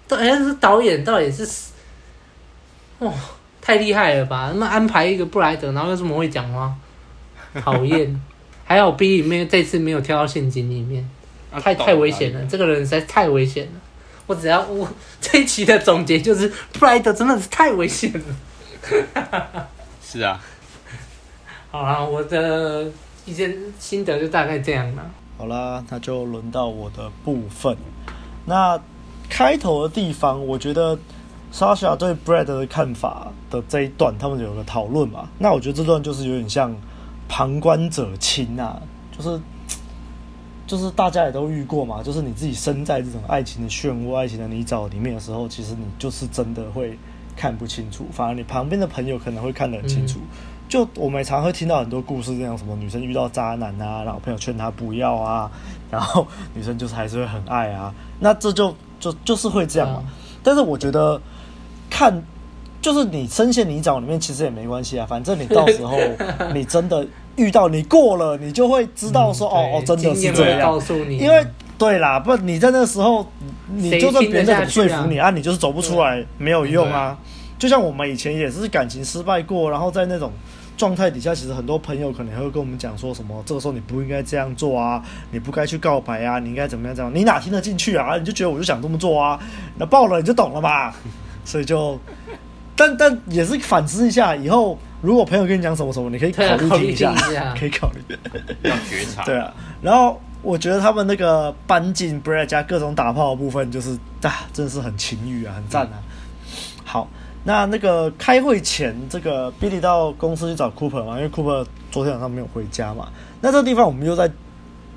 到底是导演，到底是哇。太厉害了吧！那么安排一个布莱德，然后又这么会讲话，[laughs] 讨厌。还好 B 里面这次没有跳到陷阱里面，啊、太太危险了。这个人实在太危险了。我只要我这一期的总结就是，布莱德真的是太危险了。[laughs] 是啊。好啦，我的一些心得就大概这样了。好啦，那就轮到我的部分。那开头的地方，我觉得。Sasha 对 Brad 的看法的这一段，他们有个讨论嘛？那我觉得这段就是有点像旁观者清啊，就是 [tsk] 就是大家也都遇过嘛，就是你自己身在这种爱情的漩涡、爱情的泥沼里面的时候，其实你就是真的会看不清楚，反而你旁边的朋友可能会看得很清楚。嗯、就我们也常会听到很多故事，这样什么女生遇到渣男啊，然后朋友劝她不要啊，[laughs] 然后女生就是还是会很爱啊，那这就就就是会这样嘛。嗯、但是我觉得。看，就是你深陷泥沼里面，其实也没关系啊。反正你到时候 [laughs] 你真的遇到，你过了，你就会知道说，嗯、哦哦，真的是这样。告诉你，因为对啦，不，你在那时候，你就算别人怎么说服你啊，啊，你就是走不出来，没有用啊。就像我们以前也是感情失败过，然后在那种状态底下，其实很多朋友可能会跟我们讲说什么，这个时候你不应该这样做啊，你不该去告白啊，你应该怎么样这样？你哪听得进去啊？你就觉得我就想这么做啊，那爆了你就懂了嘛。[laughs] 所以就，但但也是反思一下，以后如果朋友跟你讲什么什么，你可以考虑听一下，[laughs] 可以考虑。要觉察。对啊，然后我觉得他们那个搬进 Brad 家各种打炮的部分，就是啊，真的是很情欲啊，很赞啊。嗯、好，那那个开会前，这个 Billy 到公司去找 Cooper 嘛，因为 Cooper 昨天晚上没有回家嘛。那这个地方我们又在。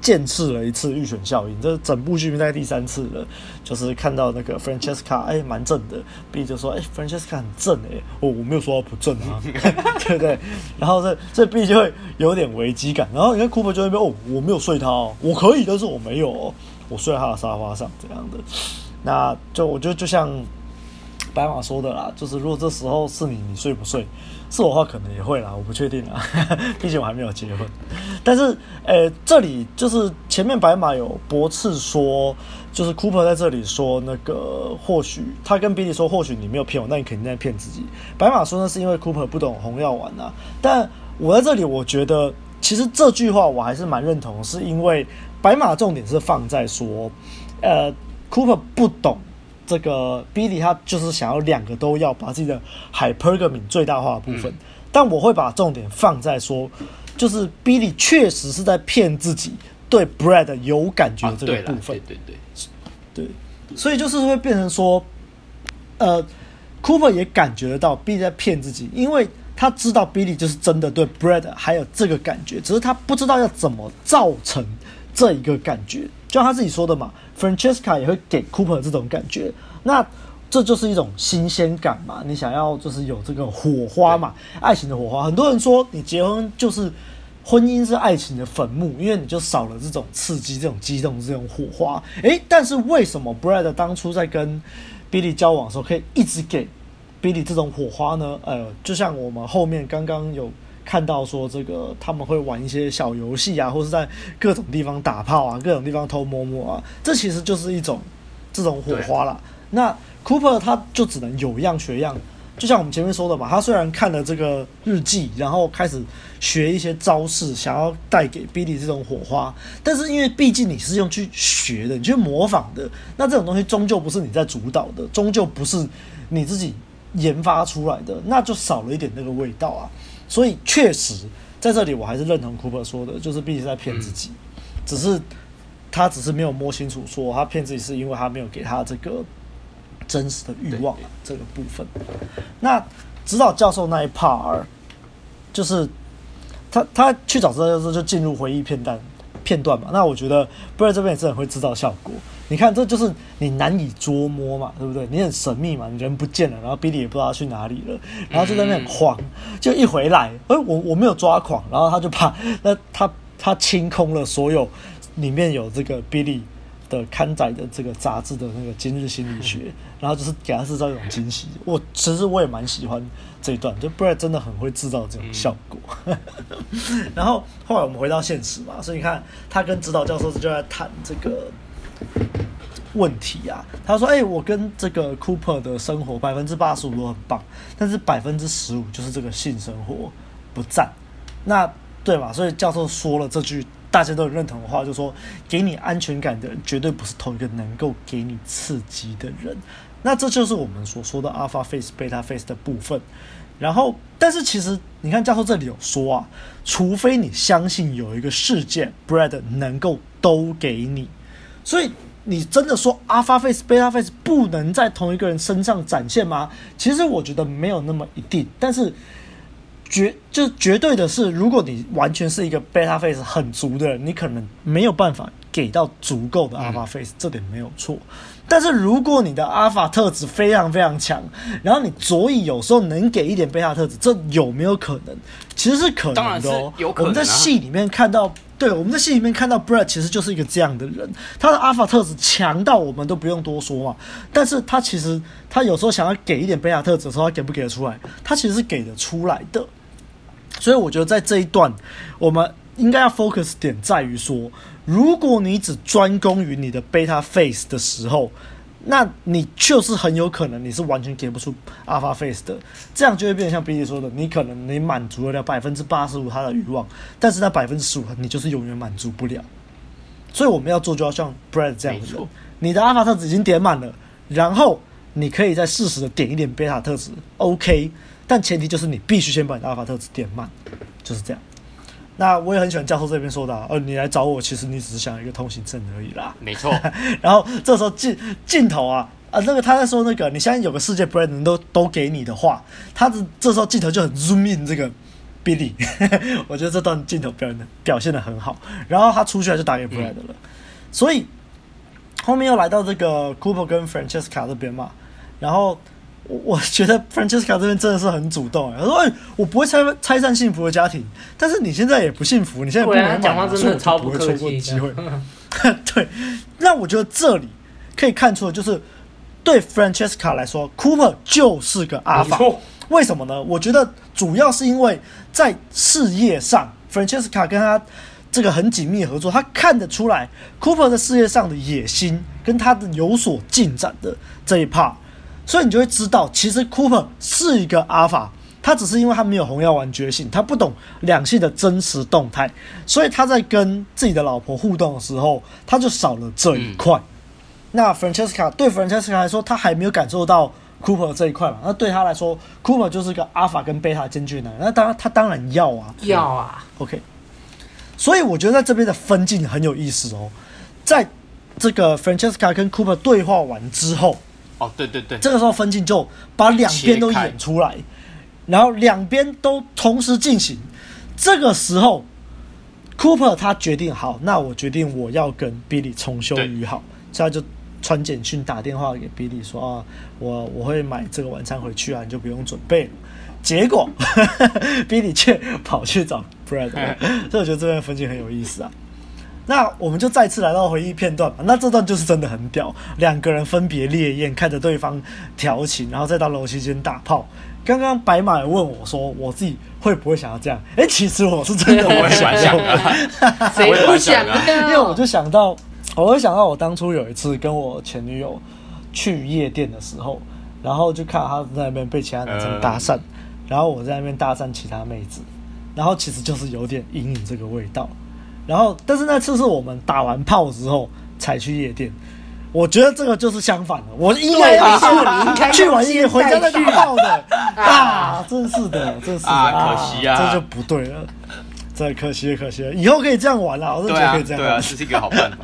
见识了一次预选效应，这整部剧里面大概第三次了，就是看到那个 Francesca，哎，蛮正的，B 就说，哎，Francesca 很正哎，哦，我没有说他不正啊，[laughs] 对不对？然后这这 B 就会有点危机感，然后你看 Cooper 就会说，哦，我没有睡他哦，我可以，但是我没有哦，我睡在他的沙发上这样的，那就我觉得就像白马说的啦，就是如果这时候是你，你睡不睡？是我的话可能也会啦，我不确定啦，[laughs] 毕竟我还没有结婚。但是，呃，这里就是前面白马有驳斥说，就是 Cooper 在这里说那个，或许他跟 Billy 说，或许你没有骗我，那你肯定在骗自己。白马说那是因为 Cooper 不懂红药丸啊。但我在这里，我觉得其实这句话我还是蛮认同，是因为白马重点是放在说，呃，Cooper 不懂。这个 Billy 他就是想要两个都要，把自己的 hypergamy 最大化的部分。嗯、但我会把重点放在说，就是 Billy 确实是在骗自己对 Brad 有感觉的这个部分。啊、对对对，对，所以就是会变成说，呃，Cooper 也感觉得到 Billy 在骗自己，因为他知道 Billy 就是真的对 Brad 还有这个感觉，只是他不知道要怎么造成这一个感觉。就像他自己说的嘛。Francesca 也会给 Cooper 这种感觉，那这就是一种新鲜感嘛。你想要就是有这个火花嘛，爱情的火花。很多人说你结婚就是婚姻是爱情的坟墓，因为你就少了这种刺激、这种激动、这种火花。诶，但是为什么 Brad 当初在跟 Billy 交往的时候可以一直给 Billy 这种火花呢？呃，就像我们后面刚刚有。看到说这个他们会玩一些小游戏啊，或是在各种地方打炮啊，各种地方偷摸摸啊，这其实就是一种这种火花啦。那 Cooper 他就只能有样学样，就像我们前面说的嘛，他虽然看了这个日记，然后开始学一些招式，想要带给 Billy 这种火花，但是因为毕竟你是用去学的，你去模仿的，那这种东西终究不是你在主导的，终究不是你自己研发出来的，那就少了一点那个味道啊。所以确实，在这里我还是认同 Cooper 说的，就是毕竟在骗自己，嗯、只是他只是没有摸清楚，说他骗自己是因为他没有给他这个真实的欲望这个部分。那指导教授那一 part，就是他他去找指导教授就进入回忆片段片段嘛。那我觉得 Brad 这边也是很会制造效果，你看，这就是你难以捉摸嘛，对不对？你很神秘嘛，你人不见了，然后 Billy 也不知道他去哪里了，然后就在那边慌，就一回来，哎，我我没有抓狂，然后他就把那他他清空了所有里面有这个 Billy 的刊载的这个杂志的那个今日心理学，然后就是给他制造一种惊喜。我其实我也蛮喜欢这一段，就 Brad 真的很会制造这种效果。然后后来我们回到现实嘛，所以你看他跟指导教授就在谈这个。问题啊，他说：“哎、我跟这个 Cooper 的生活百分之八十五都很棒，但是百分之十五就是这个性生活不赞。那对吧？所以教授说了这句大家都很认同的话，就说给你安全感的人绝对不是同一个能够给你刺激的人。那这就是我们所说的 Alpha Face、Beta Face 的部分。然后，但是其实你看教授这里有说啊，除非你相信有一个事件 Brad 能够都给你。”所以你真的说 Alpha Face、Beta Face 不能在同一个人身上展现吗？其实我觉得没有那么一定。但是绝就绝对的是，如果你完全是一个 Beta Face 很足的人，你可能没有办法给到足够的 Alpha Face，这点没有错。但是如果你的 Alpha 特质非常非常强，然后你左翼有时候能给一点 Beta 特质，这有没有可能？其实是可能的哦。我们在戏里面看到。对，我们在戏里面看到 Brad 其实就是一个这样的人，他的阿法特质强到我们都不用多说嘛。但是他其实他有时候想要给一点贝塔特质的时候，他给不给得出来？他其实是给得出来的。所以我觉得在这一段，我们应该要 focus 点在于说，如果你只专攻于你的贝塔 face 的时候。那你就是很有可能你是完全给不出 Alpha Face 的，这样就会变成像 Billy 说的，你可能你满足了百分之八十五他的欲望，但是那百分之十五你就是永远满足不了。所以我们要做就要像 Brad 这样子，你的 Alpha 特质已经点满了，然后你可以再适时的点一点 Beta 特质，OK，但前提就是你必须先把你的 Alpha 特质点满，就是这样。那我也很喜欢教授这边说的，哦，你来找我，其实你只是想要一个通行证而已啦。没错。[laughs] 然后这时候镜镜头啊啊，那个他在说那个，你现在有个世界 brand 都都给你的话，他的这时候镜头就很 zoom in 这个 Billy，[laughs] 我觉得这段镜头表演的表现的很好。然后他出去来就打给 Brad 了，嗯、所以后面又来到这个 Cooper 跟 Francesca 这边嘛，然后。我觉得 Francesca 这边真的是很主动，他说：“哎、欸，我不会拆拆散幸福的家庭，但是你现在也不幸福，你现在不能讲话，所以我就不会错过机会。[laughs] ”对，那我觉得这里可以看出的就是对 Francesca 来说，Cooper 就是个阿法。为什么呢？我觉得主要是因为在事业上，Francesca 跟他这个很紧密合作，他看得出来 Cooper 在事业上的野心跟他的有所进展的这一 part。所以你就会知道，其实 Cooper 是一个阿法，他只是因为他没有红药丸觉醒，他不懂两性的真实动态，所以他在跟自己的老婆互动的时候，他就少了这一块。嗯、那 Francesca 对 Francesca 来说，他还没有感受到 Cooper 这一块嘛？那对他来说，Cooper 就是个阿法跟贝塔兼具的男人。那当然，他当然要啊，要啊。OK，所以我觉得在这边的分镜很有意思哦，在这个 Francesca 跟 Cooper 对话完之后。哦，对对对，这个时候分镜就把两边都演出来，然后两边都同时进行。这个时候，Cooper 他决定好，那我决定我要跟 Billy 重修于好，所以他就传简讯打电话给 Billy 说啊，我我会买这个晚餐回去啊，你就不用准备了。结果 [laughs] Billy 却跑去找 Brad，所以 [laughs] 我觉得这边分镜很有意思啊。那我们就再次来到回忆片段吧。那这段就是真的很屌，两个人分别烈焰，看着对方调情，然后再到楼梯间打炮。刚刚白马问我说：“我自己会不会想要这样？”哎、欸，其实我是真的会想要，[laughs] 谁不想啊？因为我就想到，我会想到我当初有一次跟我前女友去夜店的时候，然后就看她在那边被其他男生搭讪，然后我在那边搭讪其他妹子，然后其实就是有点隐隐这个味道。然后，但是那次是我们打完炮之后才去夜店，我觉得这个就是相反的。我应该要去去完夜店回家再打炮的啊！真是的，真是的。啊，可惜啊，这就不对了，这可惜可惜。了，以后可以这样玩了，我是觉得可以这样玩，对啊，这是一个好办法。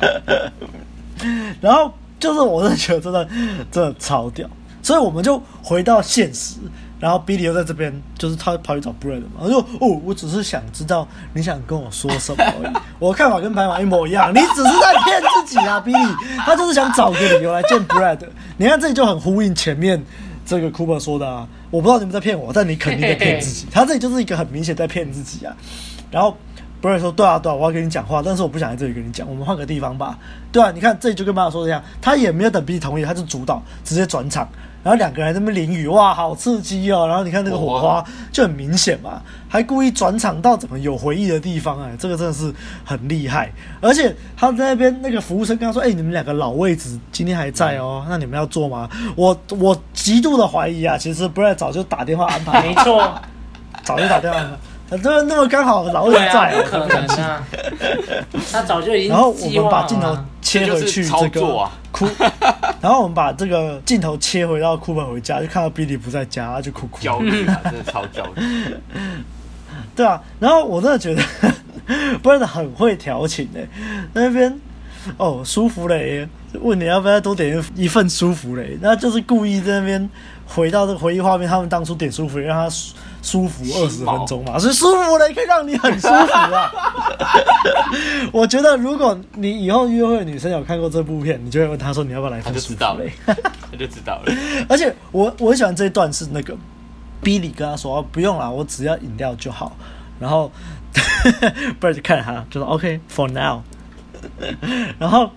[laughs] 然后就是，我是觉得真的真的超屌，所以我们就回到现实，然后 Billy 又在这边，就是他跑去找 Brad 嘛，他说：“哦，我只是想知道你想跟我说什么而已。[laughs] 我的看法跟白马一模一样，你只是在骗自己啊，Billy。他就是想找个理由来见 Brad。你看这里就很呼应前面这个 Cooper 说的啊，我不知道你们在骗我，但你肯定在骗自己。[laughs] 他这里就是一个很明显在骗自己啊。然后 Brad 说：对啊，对啊，我要跟你讲话，但是我不想在这里跟你讲，我们换个地方吧。对啊，你看这里就跟白马说的一样，他也没有等 Billy 同意，他就主导直接转场。”然后两个人在那边淋雨，哇，好刺激哦！然后你看那个火花就很明显嘛，还故意转场到怎么有回忆的地方哎，这个真的是很厉害。而且他在那边那个服务生跟他说：“哎，你们两个老位置今天还在哦，那你们要坐吗？”我我极度的怀疑啊，其实 Brad 早就打电话安排，没错，[laughs] 早就打电话安排。这那么刚好老人在，不可能啊！[laughs] 他早就已经。然后我们把镜头切回去，这个哭。[laughs] 然后我们把这个镜头切回到 Cooper 回家，就看到 Billy 不在家，他就哭哭。焦虑啊，真的超焦虑。[laughs] 对啊，然后我真的觉得 Brad 很会调情诶，那边哦舒芙蕾，问你要不要多点一份舒服嘞，那就是故意在那边回到这个回忆画面，他们当初点舒芙蕾让他。舒服二十分钟嘛，所以舒服的可以让你很舒服啊。[laughs] 我觉得如果你以后约会女生有看过这部片，你就会问她说，你要不要来份舒芙蕾？他 [laughs] 就知道了。[laughs] 而且我我很喜欢这一段是那个 Billy 跟他说不用了，我只要饮料就好。然后 Brad 就看着他，就说 OK for now。然后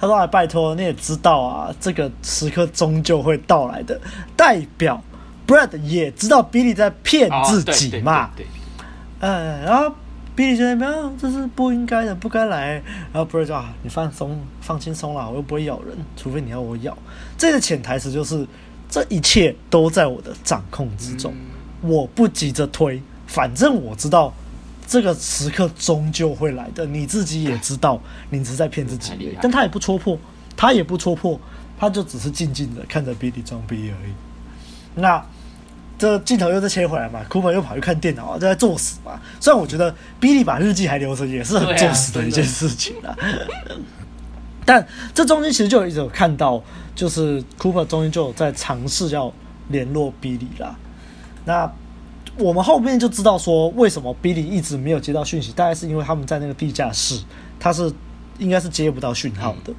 他说：“哎，拜托你也知道啊，这个时刻终究会到来的，代表。” Brad 也知道 Billy 在骗自己嘛，嗯，然后 Billy 就在那边，这是不应该的，不该来。然后 Brad 说啊，你放松，放轻松啦，我又不会咬人，除非你要我咬。这个潜台词就是，这一切都在我的掌控之中，我不急着推，反正我知道这个时刻终究会来的。你自己也知道，你只是在骗自己，但他也不戳破，他也不戳破，他就只是静静的看着 Billy 装逼而已。那。这镜头又再切回来嘛，Cooper 又跑去看电脑啊，就在作死嘛。虽然我觉得 Billy 把日记还留着也是很作死的一件事情啦，啊、但这中间其实就有一直有看到，就是 Cooper 中间就有在尝试要联络 Billy 啦。那我们后面就知道说，为什么 Billy 一直没有接到讯息，大概是因为他们在那个地下室，他是应该是接不到讯号的。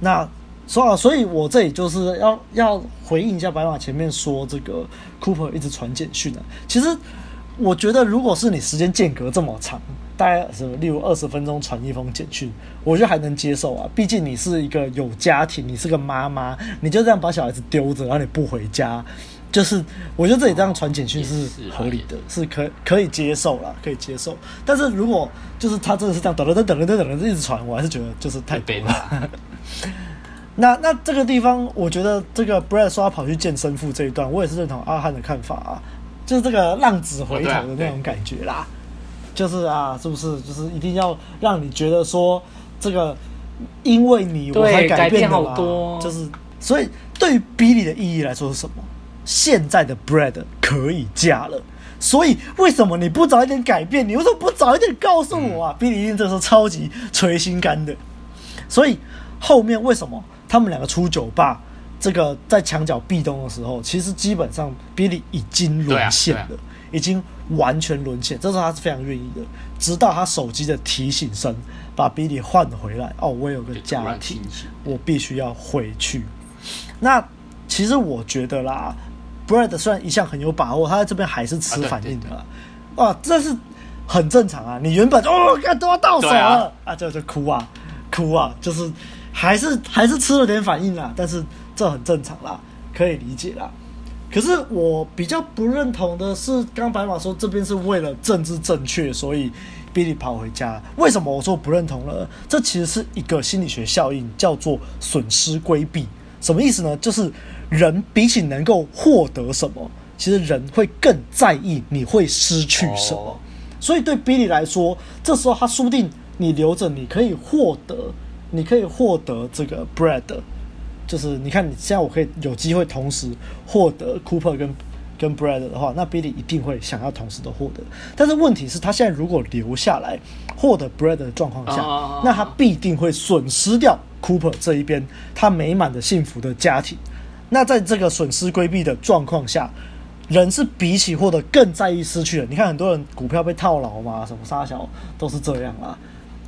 那说啊，所以我这里就是要要回应一下白马前面说这个 Cooper 一直传简讯啊。其实我觉得，如果是你时间间隔这么长，大概什么，例如二十分钟传一封简讯，我觉得还能接受啊。毕竟你是一个有家庭，你是个妈妈，你就这样把小孩子丢着，然后你不回家，就是我觉得这里这样传简讯是合理的，是可可以接受啦，可以接受。但是如果就是他真的是这样等了等等了等等一直传，我还是觉得就是太悲了。[laughs] 那那这个地方，我觉得这个 Brad 说他跑去见生父这一段，我也是认同阿汉的看法啊，就是这个浪子回头的那种感觉啦，就是啊，是不是就是一定要让你觉得说这个因为你我才改变的嘛？就是所以对于 Billy 的意义来说是什么？现在的 Brad 可以嫁了，所以为什么你不早一点改变？你为什么不早一点告诉我啊？Billy 一定这时候超级捶心肝的，所以后面为什么？他们两个出酒吧，这个在墙角壁咚的时候，其实基本上 Billy 已经沦陷了，啊啊、已经完全沦陷。这时候他是非常愿意的，直到他手机的提醒声把 Billy 换回来。哦，我有个家庭，我必须要回去。那其实我觉得啦，Brad 虽然一向很有把握，他在这边还是吃反应的啦。哇，这是很正常啊！你原本哦，看都要到手了啊，啊，就就哭啊，哭啊，就是。还是还是吃了点反应啦，但是这很正常啦，可以理解啦。可是我比较不认同的是，刚白马说这边是为了政治正确，所以 Billy 跑回家。为什么我说不认同呢？这其实是一个心理学效应，叫做损失规避。什么意思呢？就是人比起能够获得什么，其实人会更在意你会失去什么。所以对 Billy 来说，这时候他说不定你留着，你可以获得。你可以获得这个 Bread，就是你看，你现在我可以有机会同时获得 Cooper 跟跟 Bread 的话，那 Billy 一定会想要同时的获得。但是问题是，他现在如果留下来获得 Bread 的状况下，那他必定会损失掉 Cooper 这一边他美满的幸福的家庭。那在这个损失规避的状况下，人是比起获得更在意失去的。你看很多人股票被套牢嘛，什么杀小都是这样啦，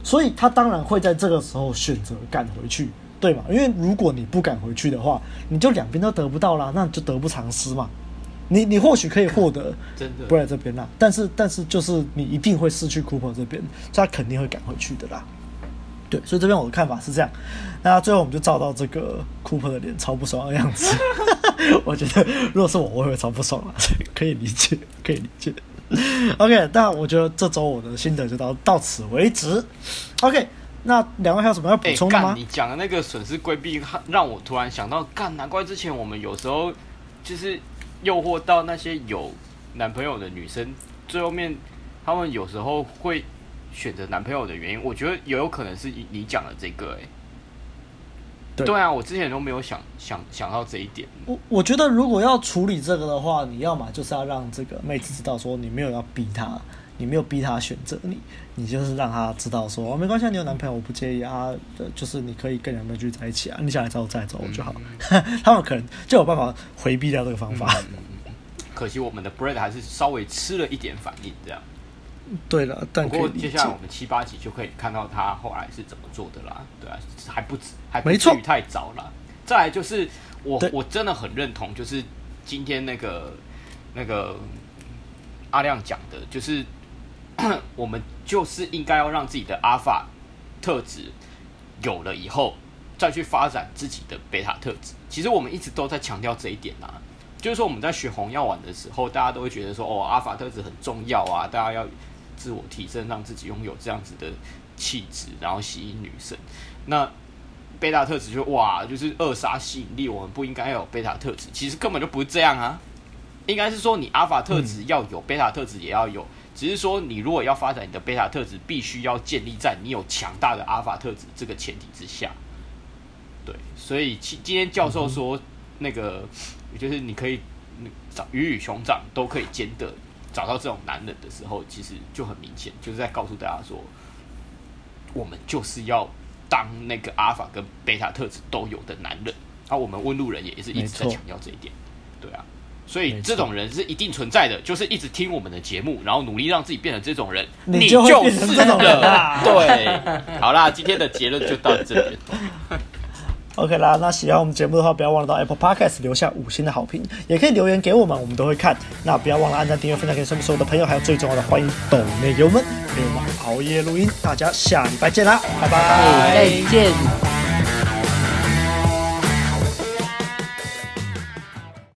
所以他当然会在这个时候选择赶回去，对吗？因为如果你不赶回去的话，你就两边都得不到啦，那就得不偿失嘛。你你或许可以获得不在这边啦，但是但是就是你一定会失去 Cooper 这边，所以他肯定会赶回去的啦。对，所以这边我的看法是这样。那最后我们就照到这个 Cooper 的脸超不爽的样子。[laughs] 我觉得如果是我，我也会超不爽啊，[laughs] 可以理解，可以理解。[laughs] OK，那我觉得这周我的心得就到到此为止。OK，那两位还有什么要补充的吗？欸、你讲的那个损失规避，让我突然想到，干，难怪之前我们有时候就是诱惑到那些有男朋友的女生，最后面他们有时候会。选择男朋友的原因，我觉得也有可能是你讲的这个、欸，哎，对，对啊，我之前都没有想想想到这一点。我我觉得如果要处理这个的话，你要么就是要让这个妹子知道说你没有要逼她，你没有逼她选择你，你就是让她知道说、哦、没关系，你有男朋友我不介意啊，就是你可以跟男朋友继续在一起啊，你想来找我再找我就好。嗯、[laughs] 他们可能就有办法回避掉这个方法。嗯、可惜我们的 bread 还是稍微吃了一点反应，这样。对了，但不过接下来我们七八集就可以看到他后来是怎么做的啦。对啊，还不止还不至于太早了。再来就是我我真的很认同，就是今天那个那个阿亮讲的，就是 [coughs] 我们就是应该要让自己的阿法特质有了以后，再去发展自己的贝塔特质。其实我们一直都在强调这一点啊，就是说我们在学红药丸的时候，大家都会觉得说哦，阿法特质很重要啊，大家要。自我提升，让自己拥有这样子的气质，然后吸引女生。那贝塔特质就哇，就是扼杀吸引力。我们不应该要有贝塔特质，其实根本就不是这样啊。应该是说你阿法特质要有，贝塔特质也要有。只是说你如果要发展你的贝塔特质，必须要建立在你有强大的阿法特质这个前提之下。对，所以今今天教授说，那个就是你可以长鱼与熊掌都可以兼得。找到这种男人的时候，其实就很明显，就是在告诉大家说，我们就是要当那个阿尔法跟贝塔特质都有的男人。那我们问路人也是一直在强调这一点，对啊，所以这种人是一定存在的，就是一直听我们的节目，然后努力让自己变成这种人，你就是这种人。对，好啦，今天的结论就到这边。[laughs] OK 啦，那喜欢我们节目的话，不要忘了到 Apple Podcast 留下五星的好评，也可以留言给我们，我们都会看。那不要忘了按赞、订阅、分享给身边所有的朋友，还有最重要的，欢迎抖内给我们，给我们熬夜录音。大家下礼拜见啦，拜拜，再见。